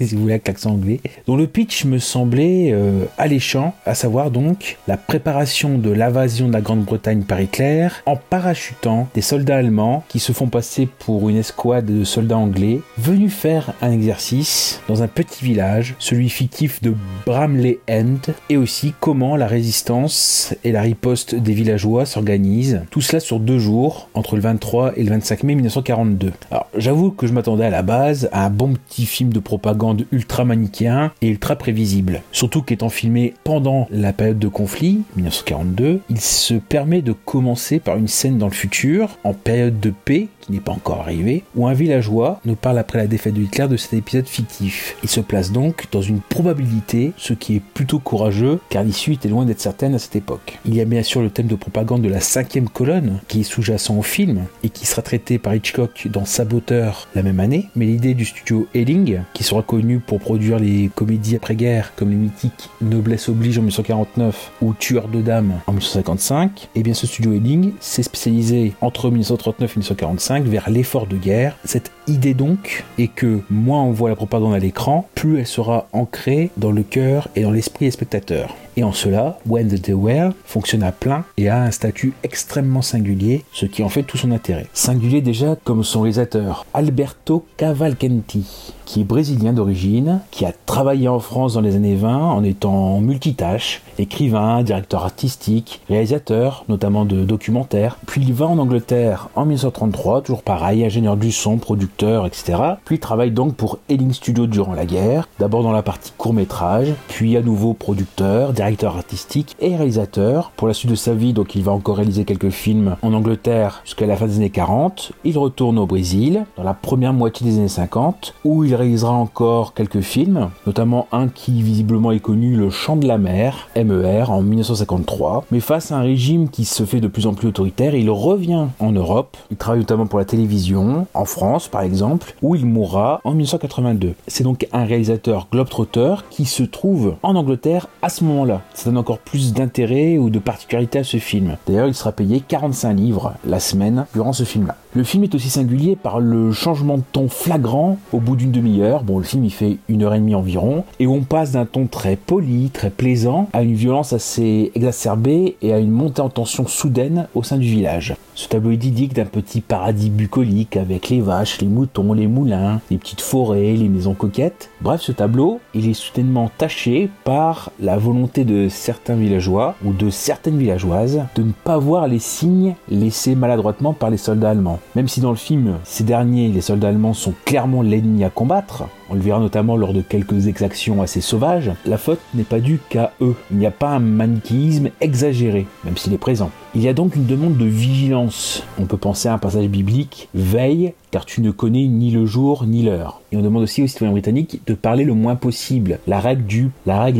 si vous voulez avec l'accent anglais, dont le pitch me semblait euh, alléchant, à savoir donc la préparation de l'invasion de la Grande-Bretagne par Hitler en parachutant des soldats allemands qui se font passer pour une escouade de soldats anglais venus faire un exercice dans un petit village, celui fictif de Bramley End, et aussi comment la résistance et la riposte des villageois s'organisent, tout cela sur deux jours, entre le 23 et le 25 mai 1942. Alors j'avoue que je m'attendais à la base à un bon petit film de propagande ultra manichéen et ultra prévisible. Surtout qu'étant filmé pendant la période de conflit, 1942, il se permet de commencer par une scène dans le futur, en période de paix, n'est pas encore arrivée, où un villageois nous parle après la défaite de Hitler de cet épisode fictif. Il se place donc dans une probabilité, ce qui est plutôt courageux, car l'issue était loin d'être certaine à cette époque. Il y a bien sûr le thème de propagande de la cinquième colonne, qui est sous-jacent au film, et qui sera traité par Hitchcock dans Saboteur la même année, mais l'idée du studio Elling, qui sera connu pour produire les comédies après-guerre, comme les mythiques Noblesse oblige en 1949 ou Tueur de dames en 1955, et bien ce studio Elling s'est spécialisé entre 1939 et 1945 vers l'effort de guerre. Cette idée donc est que moins on voit la propagande à l'écran, plus elle sera ancrée dans le cœur et dans l'esprit des spectateurs. Et en cela, When the Day fonctionne à plein et a un statut extrêmement singulier, ce qui en fait tout son intérêt. Singulier déjà comme son réalisateur, Alberto Cavalcanti, qui est brésilien d'origine, qui a travaillé en France dans les années 20 en étant multitâche, écrivain, directeur artistique, réalisateur, notamment de documentaires. Puis il va en Angleterre en 1933, toujours pareil, ingénieur du son, producteur, etc. Puis il travaille donc pour Elling Studio durant la guerre, d'abord dans la partie court métrage, puis à nouveau producteur, directeur artistique et réalisateur. Pour la suite de sa vie, donc il va encore réaliser quelques films en Angleterre jusqu'à la fin des années 40. Il retourne au Brésil dans la première moitié des années 50 où il réalisera encore quelques films, notamment un qui visiblement est connu, Le Chant de la Mer, MER, en 1953. Mais face à un régime qui se fait de plus en plus autoritaire, il revient en Europe. Il travaille notamment pour la télévision, en France par exemple, où il mourra en 1982. C'est donc un réalisateur globetrotter qui se trouve en Angleterre à ce moment-là. Ça donne encore plus d'intérêt ou de particularité à ce film. D'ailleurs, il sera payé 45 livres la semaine durant ce film-là. Le film est aussi singulier par le changement de ton flagrant au bout d'une demi-heure. Bon, le film il fait une heure et demie environ, et on passe d'un ton très poli, très plaisant, à une violence assez exacerbée et à une montée en tension soudaine au sein du village. Ce tableau idyllique d'un petit paradis bucolique avec les vaches, les moutons, les moulins, les petites forêts, les maisons coquettes. Bref, ce tableau, il est soudainement taché par la volonté de certains villageois ou de certaines villageoises de ne pas voir les signes laissés maladroitement par les soldats allemands. Même si dans le film, ces derniers, les soldats allemands, sont clairement l'ennemi à combattre, on le verra notamment lors de quelques exactions assez sauvages, la faute n'est pas due qu'à eux. Il n'y a pas un manichéisme exagéré, même s'il est présent. Il y a donc une demande de vigilance. On peut penser à un passage biblique, veille, car tu ne connais ni le jour ni l'heure. Et on demande aussi aux citoyens britanniques de parler le moins possible. La règle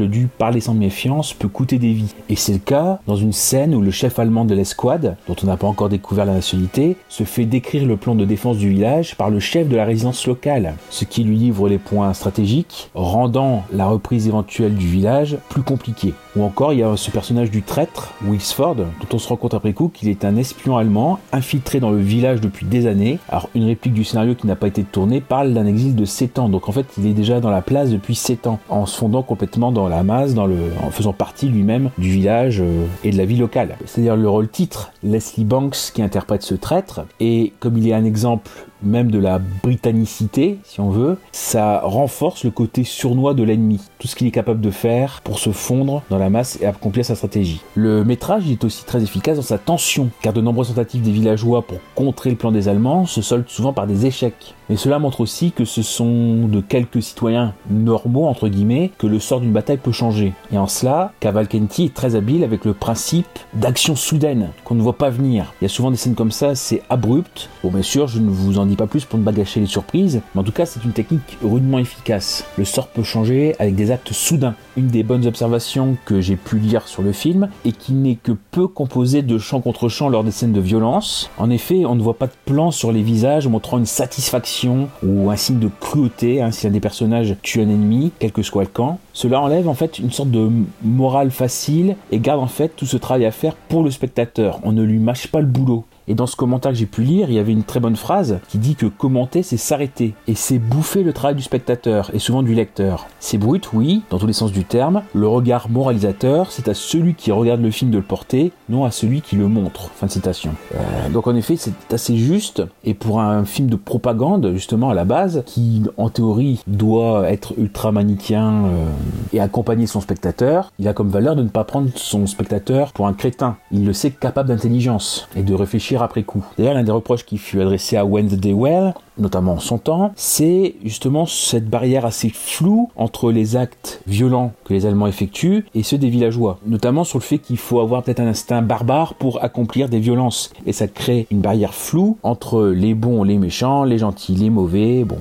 du, parler sans méfiance peut coûter des vies. Et c'est le cas dans une scène où le chef allemand de l'escouade, dont on n'a pas encore découvert la nationalité, se fait décrire le plan de défense du village par le chef de la résidence locale, ce qui lui livre les points stratégiques, rendant la reprise éventuelle du village plus compliquée. Ou encore, il y a ce personnage du traître, Wilsford, dont on se rend compte après coup qu'il est un espion allemand infiltré dans le village depuis des années. Alors, une du scénario qui n'a pas été tournée parle d'un exil de 7 ans. Donc, en fait, il est déjà dans la place depuis 7 ans, en se fondant complètement dans la masse, dans le, en faisant partie lui-même du village euh, et de la vie locale. C'est-à-dire le rôle titre, Leslie Banks qui interprète ce traître. Et comme il est un exemple même de la britannicité, si on veut, ça renforce le côté surnois de l'ennemi, tout ce qu'il est capable de faire pour se fondre dans la masse et accomplir sa stratégie. Le métrage est aussi très efficace dans sa tension, car de nombreuses tentatives des villageois pour contrer le plan des Allemands se soldent souvent par des échecs. Mais cela montre aussi que ce sont de quelques citoyens normaux, entre guillemets, que le sort d'une bataille peut changer. Et en cela, Cavalcanti est très habile avec le principe d'action soudaine, qu'on ne voit pas venir. Il y a souvent des scènes comme ça, c'est abrupt. Bon, bien sûr, je ne vous en pas plus pour ne pas gâcher les surprises, mais en tout cas, c'est une technique rudement efficace. Le sort peut changer avec des actes soudains. Une des bonnes observations que j'ai pu lire sur le film est qu'il n'est que peu composé de chant contre chant lors des scènes de violence. En effet, on ne voit pas de plan sur les visages montrant une satisfaction ou un signe de cruauté hein, si un des personnages tue un ennemi, quel que soit le camp. Cela enlève en fait une sorte de morale facile et garde en fait tout ce travail à faire pour le spectateur. On ne lui mâche pas le boulot. Et dans ce commentaire que j'ai pu lire, il y avait une très bonne phrase qui dit que commenter, c'est s'arrêter. Et c'est bouffer le travail du spectateur, et souvent du lecteur. C'est brut, oui, dans tous les sens du terme. Le regard moralisateur, c'est à celui qui regarde le film de le porter, non à celui qui le montre. Fin de citation. Euh, donc en effet, c'est assez juste. Et pour un film de propagande, justement, à la base, qui en théorie doit être ultra manichéen euh, et accompagner son spectateur, il a comme valeur de ne pas prendre son spectateur pour un crétin. Il le sait capable d'intelligence et de réfléchir après coup. D'ailleurs, l'un des reproches qui fut adressé à Wednesday Well, notamment en son temps, c'est justement cette barrière assez floue entre les actes violents que les Allemands effectuent et ceux des villageois. Notamment sur le fait qu'il faut avoir peut-être un instinct barbare pour accomplir des violences. Et ça crée une barrière floue entre les bons, les méchants, les gentils, les mauvais. Bon,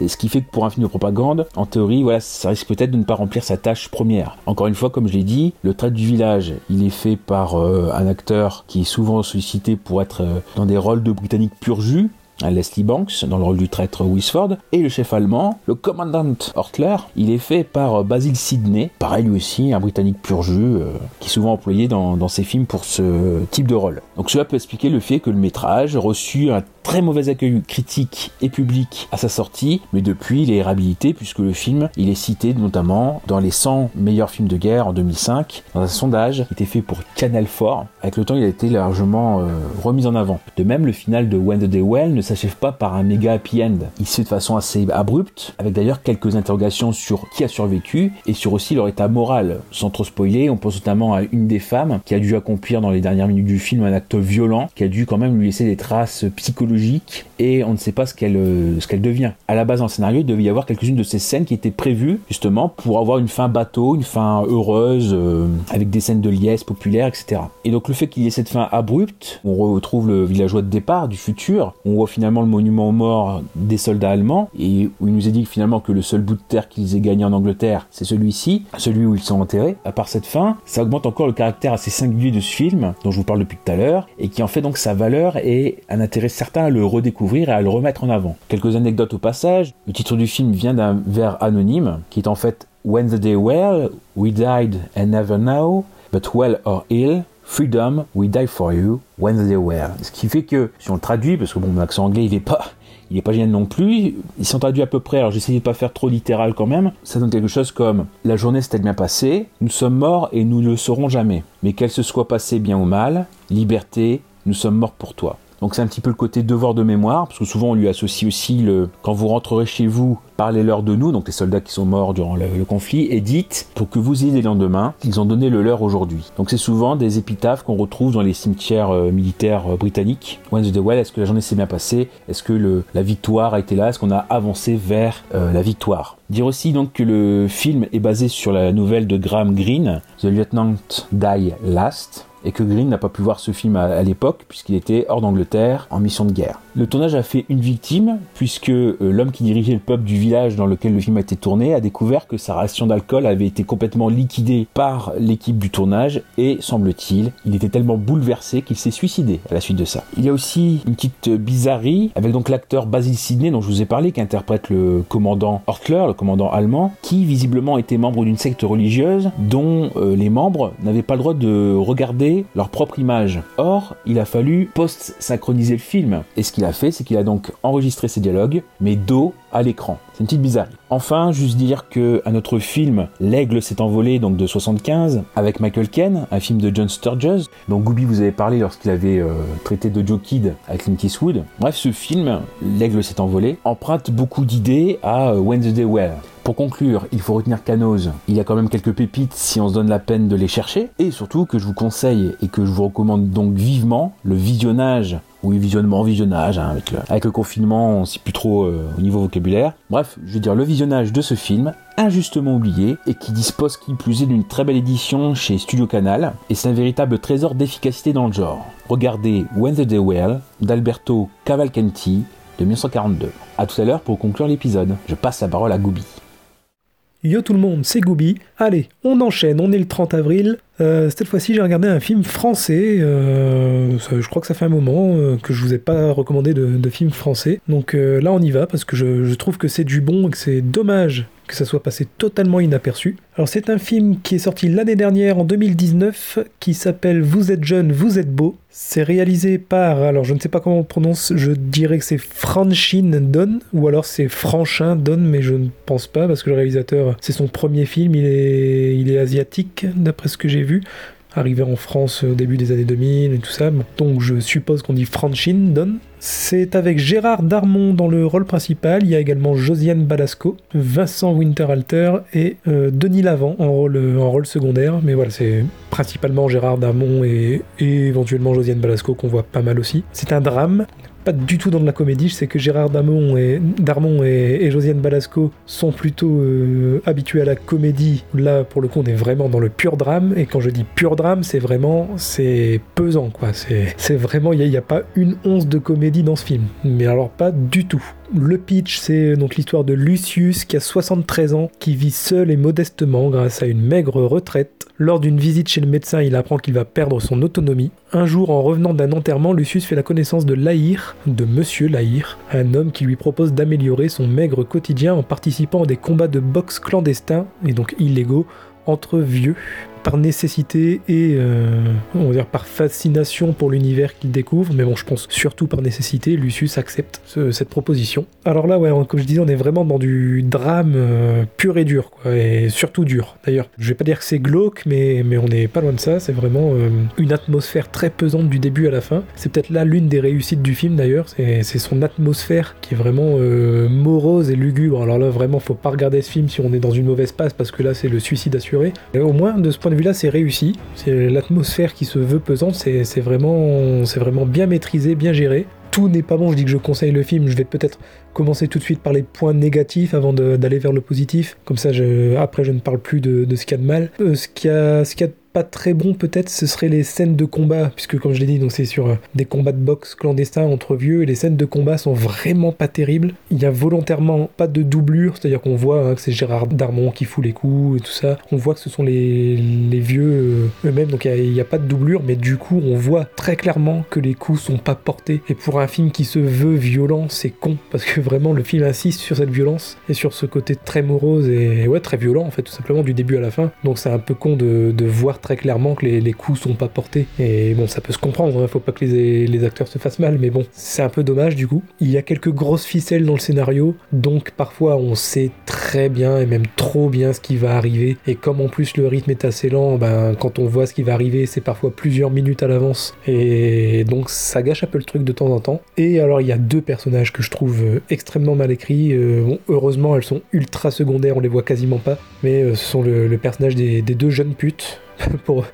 et ce qui fait que pour un film de propagande, en théorie, voilà, ça risque peut-être de ne pas remplir sa tâche première. Encore une fois, comme je l'ai dit, le trait du village, il est fait par euh, un acteur qui est souvent sollicité pour être euh, dans des rôles de Britannique pur jus, Leslie Banks dans le rôle du traître Wisford et le chef allemand, le commandant Hortler, il est fait par euh, Basil Sidney, pareil lui aussi, un britannique pur jus euh, qui est souvent employé dans, dans ses films pour ce type de rôle. Donc cela peut expliquer le fait que le métrage reçut un très mauvais accueil critique et public à sa sortie, mais depuis il est réhabilité puisque le film il est cité notamment dans les 100 meilleurs films de guerre en 2005 dans un sondage qui était fait pour Canal 4. Avec le temps il a été largement euh, remis en avant. De même le final de When the Day Well ne s'achève pas par un méga happy end. Il se fait de façon assez abrupte avec d'ailleurs quelques interrogations sur qui a survécu et sur aussi leur état moral. Sans trop spoiler, on pense notamment à une des femmes qui a dû accomplir dans les dernières minutes du film un acte violent qui a dû quand même lui laisser des traces psychologiques et on ne sait pas ce qu'elle euh, ce qu'elle devient. À la base, dans le scénario, il devait y avoir quelques-unes de ces scènes qui étaient prévues justement pour avoir une fin bateau, une fin heureuse, euh, avec des scènes de liesse populaire, etc. Et donc le fait qu'il y ait cette fin abrupte, on retrouve le villageois de départ du futur, on voit finalement le monument aux morts des soldats allemands, et où il nous est dit finalement que le seul bout de terre qu'ils aient gagné en Angleterre, c'est celui-ci, celui où ils sont enterrés. À part cette fin, ça augmente encore le caractère assez singulier de ce film, dont je vous parle depuis tout à l'heure, et qui en fait donc sa valeur et un intérêt certain à le redécouvrir et à le remettre en avant. Quelques anecdotes au passage. Le titre du film vient d'un vers anonyme qui est en fait When the day well, we died and never know, but well or ill, freedom, we die for you, when the day well. Ce qui fait que, si on le traduit, parce que bon, mon accent anglais il est pas, *laughs* il est pas génial non plus, ils sont traduits à peu près, alors j'essaie de pas faire trop littéral quand même, ça donne quelque chose comme La journée s'est bien passée, nous sommes morts et nous ne le serons jamais. Mais qu'elle se soit passée bien ou mal, liberté, nous sommes morts pour toi. Donc c'est un petit peu le côté devoir de mémoire, parce que souvent on lui associe aussi le quand vous rentrerez chez vous, parlez-leur de nous, donc les soldats qui sont morts durant le, conflit, et dites pour que vous ayez les lendemains qu'ils ont donné le leur aujourd'hui. Donc c'est souvent des épitaphes qu'on retrouve dans les cimetières euh, militaires euh, britanniques. The well, est-ce que la journée s'est bien passée? Est-ce que la victoire a été là? Est-ce qu'on a avancé vers euh, la victoire? Dire aussi donc que le film est basé sur la nouvelle de Graham Greene, The Lieutenant Die Last, et que Green n'a pas pu voir ce film à, l'époque puisqu'il était hors d'Angleterre en mission de guerre. Le tournage a fait une victime puisque euh, l'homme qui dirigeait le peuple du village dans lequel le film a été tourné a découvert que sa ration d'alcool avait été complètement liquidée par l'équipe du tournage et semble-t-il, il était tellement bouleversé qu'il s'est suicidé à la suite de ça. Il y a aussi une petite bizarrerie avec donc l'acteur Basil Sidney dont je vous ai parlé qui interprète le commandant Hortler, le commandant allemand, qui visiblement était membre d'une secte religieuse dont euh, les membres n'avaient pas le droit de regarder leur propre image. Or, il a fallu post-synchroniser le film. Et ce qu'il a fait, c'est qu'il a donc enregistré ses dialogues, mais dos à l'écran. C'est une petite bizarre. Enfin, juste dire que à notre film L'aigle s'est envolé donc de 75 avec Michael Ken, un film de John Sturges. dont Gooby vous avez parlé lorsqu'il avait euh, traité de Joe Kid avec Clint Eastwood. Bref, ce film L'aigle s'est envolé emprunte beaucoup d'idées à euh, When the Day Well. Pour conclure, il faut retenir qu'Anos, il y a quand même quelques pépites si on se donne la peine de les chercher, et surtout que je vous conseille et que je vous recommande donc vivement le visionnage oui, visionnement, visionnage, hein, avec, le, avec, le, confinement, on sait plus trop euh, au niveau vocabulaire. Bref, je veux dire le visionnage de ce film, injustement oublié, et qui dispose qui plus est d'une très belle édition chez Studio Canal, et c'est un véritable trésor d'efficacité dans le genre. Regardez When the Day Well d'Alberto Cavalcanti de 1942. A tout à l'heure pour conclure l'épisode. Je passe la parole à Gooby. Yo tout le monde, c'est Gooby. Allez, on enchaîne, on est le 30 avril. Euh, cette fois-ci, j'ai regardé un film français. Euh, je crois que ça fait un moment euh, que je vous ai pas recommandé de, de film français. Donc là, on y va parce que je, trouve que c'est du bon et que c'est dommage que ça soit passé totalement inaperçu. Alors c'est un film qui est sorti l'année dernière en 2019 qui s'appelle Vous êtes jeune, vous êtes beau. C'est réalisé par, alors je ne sais pas comment on prononce, je dirais que c'est Franchin Don ou alors c'est Franchin Don, mais je ne pense pas parce que le réalisateur, c'est son premier film, il est, il est asiatique d'après ce que j'ai arrivé en France au début des années 2000 et tout ça. Donc je suppose qu'on dit Franchin Don. C'est avec Gérard Darmon dans le rôle principal. Il y a également Josiane Balasco, Vincent Winterhalter et euh, Denis Lavant en rôle, en rôle secondaire. Mais voilà, c'est principalement Gérard Darmon et, et éventuellement Josiane Balasco qu'on voit pas mal aussi. C'est un drame pas du tout dans de la comédie. Je sais que Gérard Darmon et, Josiane Balasco sont plutôt euh, habitués à la comédie. Là, pour le coup, on est vraiment dans le pur drame. Et quand je dis pur drame, c'est vraiment c'est pesant, quoi. C'est vraiment il n'y a, pas une once de comédie dans ce film. Mais alors pas du tout. Le pitch, c'est donc l'histoire de Lucius qui a 73 ans, qui vit seul et modestement grâce à une maigre retraite. Lors d'une visite chez le médecin, il apprend qu'il va perdre son autonomie. Un jour, en revenant d'un enterrement, Lucius fait la connaissance de Lahir, de Monsieur Lahir, un homme qui lui propose d'améliorer son maigre quotidien en participant à des combats de boxe clandestins, et donc illégaux, entre vieux par nécessité et euh, on va dire par fascination pour l'univers qu'il découvre, mais bon, je pense surtout par nécessité, Lucius accepte ce, cette proposition. Alors là, ouais, comme je disais, on est vraiment dans du drame euh, pur et dur, et surtout dur. D'ailleurs, je vais pas dire que c'est glauque, mais, on n'est pas loin de ça. C'est vraiment euh, une atmosphère très pesante du début à la fin. C'est peut-être là l'une des réussites du film d'ailleurs, c'est son atmosphère qui est vraiment morose et lugubre. Alors là, vraiment, faut pas regarder ce film si on est dans une mauvaise passe parce que là, c'est le suicide assuré. Au moins, de ce point de vue-là, c'est réussi. C'est l'atmosphère qui se veut pesante, c'est vraiment, c'est vraiment bien maîtrisé, bien géré. Tout n'est pas bon, je dis que je conseille le film, je vais peut-être commencer tout de suite par les points négatifs avant d'aller vers le positif. Comme ça, je, après, je ne parle plus de, ce qu'il y a de mal. Euh, ce qu'il y a, ce qu'il y a pas très bon peut-être ce seraient les scènes de combat puisque comme je l'ai dit donc c'est sur euh, des combats de boxe clandestins entre vieux et les scènes de combat sont vraiment pas terribles. Il y a volontairement pas de doublure c'est à dire qu'on voit hein, que c'est Gérard Darmon qui fout les coups et tout ça. On voit que ce sont les, les vieux euh, eux-mêmes donc il n'y a, a, pas de doublure mais du coup on voit très clairement que les coups sont pas portés. Et pour un film qui se veut violent c'est con parce que vraiment le film insiste sur cette violence et sur ce côté très morose et ouais très violent en fait tout simplement du début à la fin. Donc c'est un peu con de, de voir très clairement que les, les, coups sont pas portés. Et bon, ça peut se comprendre, hein, faut pas que les, acteurs se fassent mal, mais bon, c'est un peu dommage du coup. Il y a quelques grosses ficelles dans le scénario, donc parfois on sait très bien et même trop bien ce qui va arriver. Et comme en plus le rythme est assez lent, ben, quand on voit ce qui va arriver, c'est parfois plusieurs minutes à l'avance. Et donc ça gâche un peu le truc de temps en temps. Et alors il y a deux personnages que je trouve euh, extrêmement mal écrits. Euh, bon, heureusement, elles sont ultra secondaires, on les voit quasiment pas. Mais euh, ce sont le, personnage des deux jeunes putes *laughs* pour,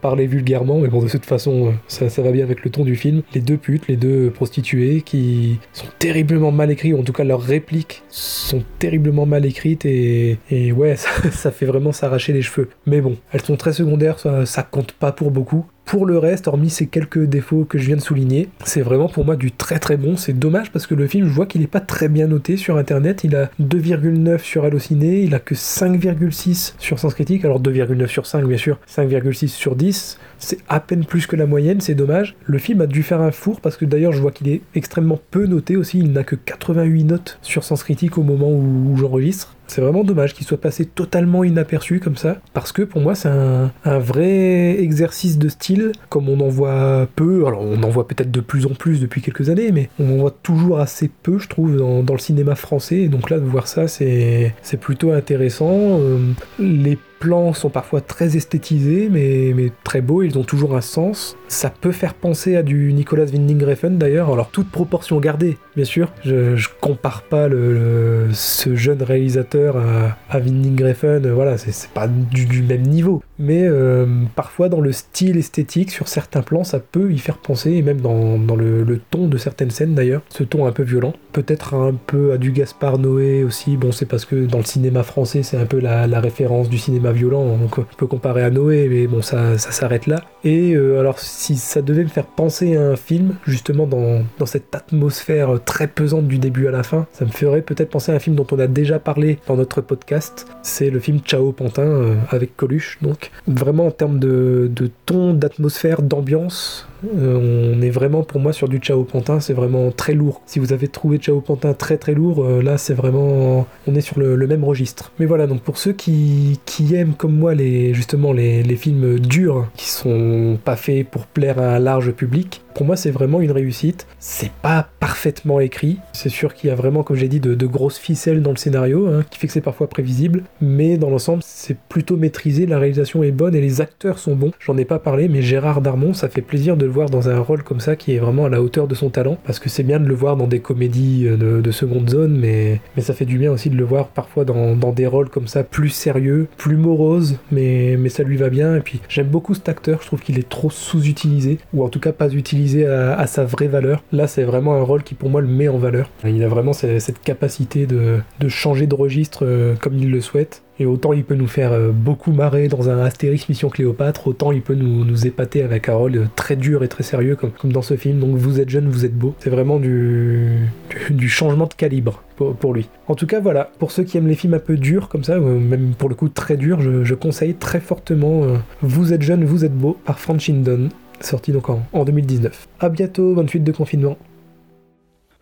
parler vulgairement, mais bon, de toute façon, ça, va bien avec le ton du film. Les deux putes, les deux prostituées, qui sont terriblement mal écrites, ou en tout cas leurs répliques sont terriblement mal écrites, et, ouais, *laughs* ça, fait vraiment s'arracher les cheveux. Mais bon, elles sont très secondaires, ça compte pas pour beaucoup. Pour le reste, hormis ces quelques défauts que je viens de souligner, c'est vraiment pour moi du très très bon. C'est dommage parce que le film, je vois qu'il n'est pas très bien noté sur internet. Il a 2,9 sur Allociné, il a que 5,6 sur Sens Critique. Alors 2,9 sur 5, bien sûr, 5,6 sur 10. C'est à peine plus que la moyenne, c'est dommage. Le film a dû faire un four parce que d'ailleurs, je vois qu'il est extrêmement peu noté aussi. Il n'a que 88 notes sur Sens Critique au moment où, où j'enregistre. C'est vraiment dommage qu'il soit passé totalement inaperçu comme ça, parce que pour moi c'est un, vrai exercice de style, comme on en voit peu, alors on en voit peut-être de plus en plus depuis quelques années, mais on en voit toujours assez peu, je trouve, dans, le cinéma français, et donc là de voir ça c'est c'est plutôt intéressant. Euh, les plans sont parfois très esthétisés, mais, mais très beaux, ils ont toujours un sens. Ça peut faire penser à du Nicolas Winding Refn d'ailleurs, alors toute proportion gardée, bien sûr. Je, je compare pas le, ce jeune réalisateur à, à Winding Refn, voilà, c'est pas du, même niveau. Mais euh, parfois dans le style esthétique, sur certains plans, ça peut y faire penser, et même dans, dans le, ton de certaines scènes d'ailleurs, ce ton un peu violent. Peut-être un peu à du Gaspard Noé aussi, bon c'est parce que dans le cinéma français c'est un peu la, référence du cinéma violent, donc on peut comparer à Noé, mais bon ça, ça s'arrête là. Et euh, alors si ça devait me faire penser à un film, justement dans, dans cette atmosphère très pesante du début à la fin, ça me ferait peut-être penser à un film dont on a déjà parlé dans notre podcast, c'est le film Ciao Pantin euh, avec Coluche, donc. Vraiment en termes de, de ton, d'atmosphère, d'ambiance, euh, on est vraiment pour moi sur du Ciao Pantin, c'est vraiment très lourd. Si vous avez trouvé Ciao Pantin très très lourd, euh, là c'est vraiment on est sur le, même registre. Mais voilà, donc pour ceux qui, aiment comme moi les justement les, films durs, qui sont pas faits pour plaire à un large public, pour moi c'est vraiment une réussite. C'est pas parfaitement écrit, c'est sûr qu'il y a vraiment, comme j'ai dit, de, de grosses ficelles dans le scénario, hein, qui fait que c'est parfois prévisible, mais dans l'ensemble c'est plutôt maîtrisé, la réalisation est bonne et les acteurs sont bons. J'en ai pas parlé, mais Gérard Darmon, ça fait plaisir de le voir dans un rôle comme ça qui est vraiment à la hauteur de son talent, parce que c'est bien de le voir dans des comédies euh, de, de seconde zone, mais, mais ça fait du bien aussi de le voir parfois dans, dans des rôles comme ça plus sérieux, plus moroses, mais, mais ça lui va bien. Et puis j'aime beaucoup cet acteur, je trouve qu'il est trop sous-utilisé, ou en tout cas pas utilisé à, à sa vraie valeur. Là, c'est vraiment un rôle qui pour moi le met en valeur. Il a vraiment cette, cette capacité de, de changer de registre euh, comme il le souhaite. Et autant il peut nous faire euh, beaucoup marrer dans un Astérix Mission Cléopâtre, autant il peut nous, nous épater avec un rôle euh, très dur et très sérieux comme, dans ce film. Donc vous êtes jeune, vous êtes beau. C'est vraiment du, du, changement de calibre pour, lui. En tout cas, voilà, pour ceux qui aiment les films un peu durs comme ça, ou même pour le coup très durs, je, conseille très fortement euh, Vous êtes jeune, vous êtes beau par Frank Shindon, sorti donc en, en 2019. À bientôt, 28 de confinement.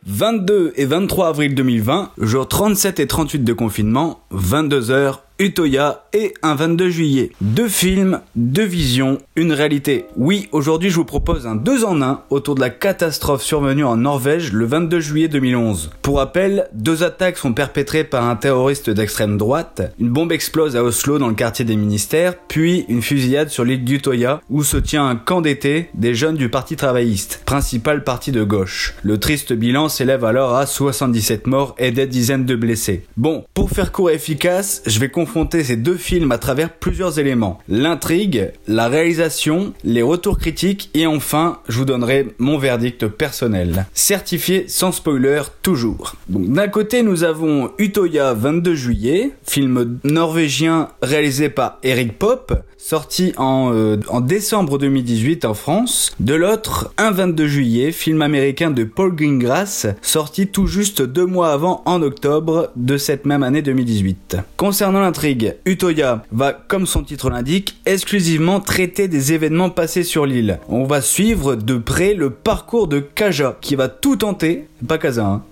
22 et 23 avril 2020, jour 37 et 38 de confinement, 22h, Utoya et un 22 juillet. Deux films, deux visions, une réalité. Oui, aujourd'hui je vous propose un 2 en 1 autour de la catastrophe survenue en Norvège le 22 juillet 2011. Pour rappel, deux attaques sont perpétrées par un terroriste d'extrême droite, une bombe explose à Oslo dans le quartier des ministères, puis une fusillade sur l'île d'Utoya où se tient un camp d'été des jeunes du Parti travailliste, principal parti de gauche. Le triste bilan s'élève alors à 77 morts et des dizaines de blessés. Bon, pour faire court efficace, je vais confronter ces deux films à travers plusieurs éléments. L'intrigue, la réalisation, les retours critiques et enfin, je vous donnerai mon verdict personnel. Certifié sans spoiler toujours. Donc d'un côté, nous avons Utoya 22 juillet, film norvégien réalisé par Eric Pop, sorti en, euh, en décembre 2018 en France. De l'autre, un 22 juillet, film américain de Paul Greengrass, sorti tout juste deux mois avant en octobre de cette même année 2018. Concernant l'intrigue, Utoya va, comme son titre l'indique, exclusivement traiter des événements passés sur l'île. On va suivre de près le parcours de Kaja, qui va tout tenter, pas Kaza, hein,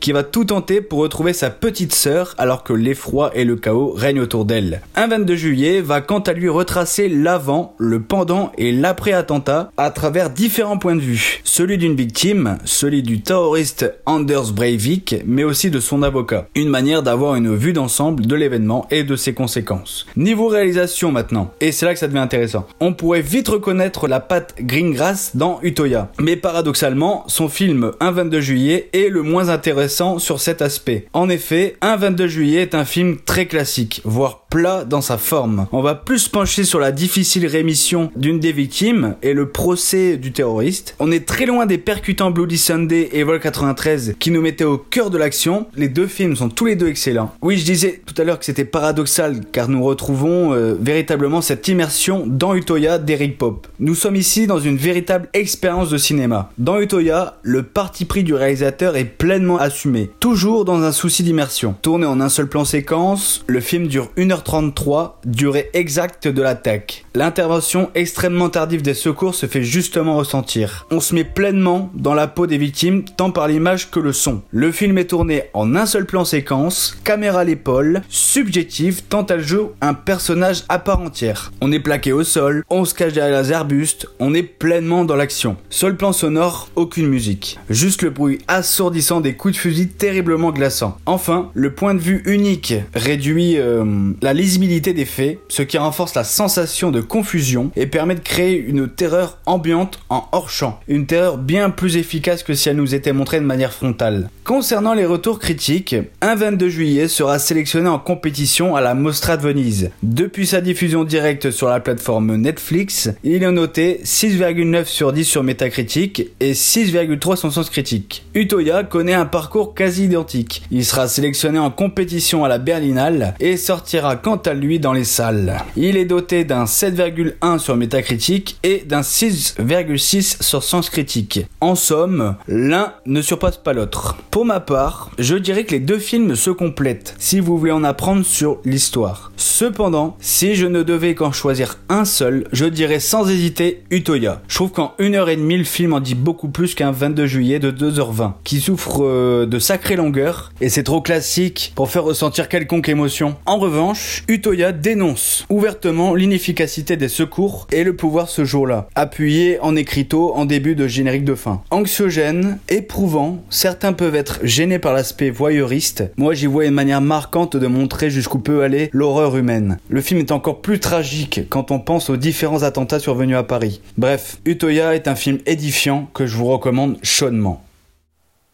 Qui va tout tenter pour retrouver sa petite sœur alors que l'effroi et le chaos règnent autour d'elle. Un 22 juillet va quant à lui retracer l'avant, le pendant et l'après-attentat à travers différents points de vue. Celui d'une victime, celui du terroriste Anders Breivik, mais aussi de son avocat. Une manière d'avoir une vue d'ensemble de l'événement et de ses conséquences. Niveau réalisation maintenant, et c'est là que ça devient intéressant. On pourrait vite reconnaître la patte Greengrass dans Utoya. Mais paradoxalement, son film Un 22 juillet est le moins intéressant sur cet aspect. En effet, Un 22 juillet est un film très classique, voire plat dans sa forme. On va plus se pencher sur la difficile rémission d'une des victimes et le procès du terroriste. On est très loin des percutants Bloody Sunday et Vol 93 qui nous mettaient au cœur de l'action. Les deux films sont tous les deux excellents. Oui, je disais tout à l'heure que c'était paradoxal car nous retrouvons euh, véritablement cette immersion dans Utoya d'Eric Pop. Nous sommes ici dans une véritable expérience de cinéma. Dans Utoya, le parti pris du réalisateur est plein assumé, toujours dans un souci d'immersion. Tourné en un seul plan séquence, le film dure 1h33, durée exacte de l'attaque. L'intervention extrêmement tardive des secours se fait justement ressentir. On se met pleinement dans la peau des victimes, tant par l'image que le son. Le film est tourné en un seul plan séquence, caméra à l'épaule, subjective tant elle joue un personnage à part entière. On est plaqué au sol, on se cache derrière les arbustes, on est pleinement dans l'action. Seul plan sonore, aucune musique. Juste le bruit assourdissant des coups de fusil terriblement glaçants. Enfin, le point de vue unique réduit euh, la lisibilité des faits, ce qui renforce la sensation de confusion et permet de créer une terreur ambiante en hors-champ. Une terreur bien plus efficace que si elle nous était montrée de manière frontale. Concernant les retours critiques, un 22 juillet sera sélectionné en compétition à la Mostra de Venise. Depuis sa diffusion directe sur la plateforme Netflix, il est noté 6,9 sur 10 sur Metacritic et 6,3 sur Sens Critique. Utoya connaît un parcours quasi identique. Il sera sélectionné en compétition à la Berlinale et sortira quant à lui dans les salles. Il est doté d'un 7,1 sur Metacritic et d'un 6,6 sur Sens Critique. En somme, l'un ne surpasse pas l'autre. Pour ma part, je dirais que les deux films se complètent si vous voulez en apprendre sur l'histoire. Cependant, si je ne devais qu'en choisir un seul, je dirais sans hésiter Utoya. Je trouve qu'en 1h30 le film en dit beaucoup plus qu'un 22 juillet de 2h20, qui souffre euh, de sacrée longueur, et c'est trop classique pour faire ressentir quelconque émotion. En revanche, Utoya dénonce ouvertement l'inefficacité des secours et le pouvoir ce jour-là, appuyé en écriteau en début de générique de fin. Anxiogène, éprouvant, certains peuvent être gênés par l'aspect voyeuriste, moi j'y vois une manière marquante de montrer jusqu'où peut aller l'horreur humaine. Le film est encore plus tragique quand on pense aux différents attentats survenus à Paris. Bref, Utoya est un film édifiant que je vous recommande chaudement.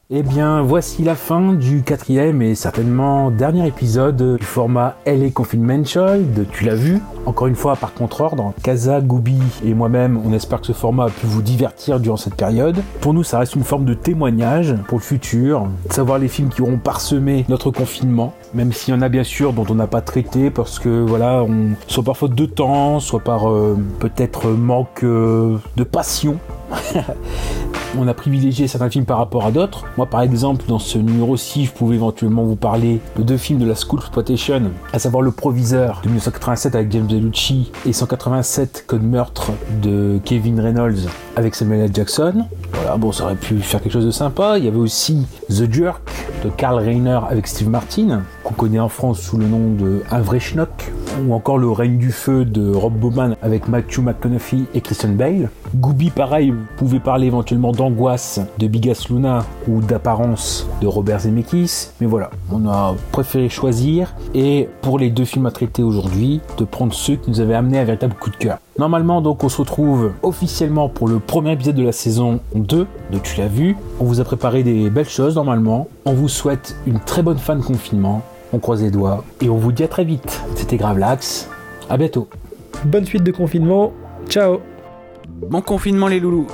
Eh bien, voici la fin du quatrième et certainement dernier épisode du format LA Confidential de Tu l'as vu. Encore une fois, par contre-ordre, Kaza, Goubi et moi-même, on espère que ce format a pu vous divertir durant cette période. Pour nous, ça reste une forme de témoignage pour le futur, savoir les films qui auront parsemé notre confinement, même s'il y en a bien sûr dont on n'a pas traité parce que voilà, soit par faute de temps, soit par euh, peut-être manque euh, de passion. *laughs* on a privilégié certains films par rapport à d'autres. Moi, par exemple, dans ce numéro-ci, je pouvais éventuellement vous parler de deux films de la School Exploitation, à savoir Le Proviseur de 1987 avec James Belushi et 187 Code Meurtre de Kevin Reynolds avec Samuel L. Jackson. Voilà, bon, ça aurait pu faire quelque chose de sympa. Il y avait aussi The Jerk de Karl Reiner avec Steve Martin, qu'on connaît en France sous le nom de Un vrai schnock, ou encore Le règne du feu de Rob Bowman avec Matthew McConaughey et Christian Bale. Gooby, pareil, pouvez parler éventuellement d'Angoisse de Bigas Luna ou d'Apparence de Robert Zemeckis, mais voilà, on a préféré choisir et pour les deux films à traiter aujourd'hui, de prendre ceux qui nous avaient amené un véritable coup de cœur. Normalement, donc, on se retrouve officiellement pour le premier épisode de la saison 2 de Tu l'as vu. On vous a préparé des belles choses normalement. On vous souhaite une très bonne fin de confinement. On croise les doigts et on vous dit à très vite. C'était Gravelax. À bientôt. Bonne suite de confinement. Ciao Bon confinement les loulous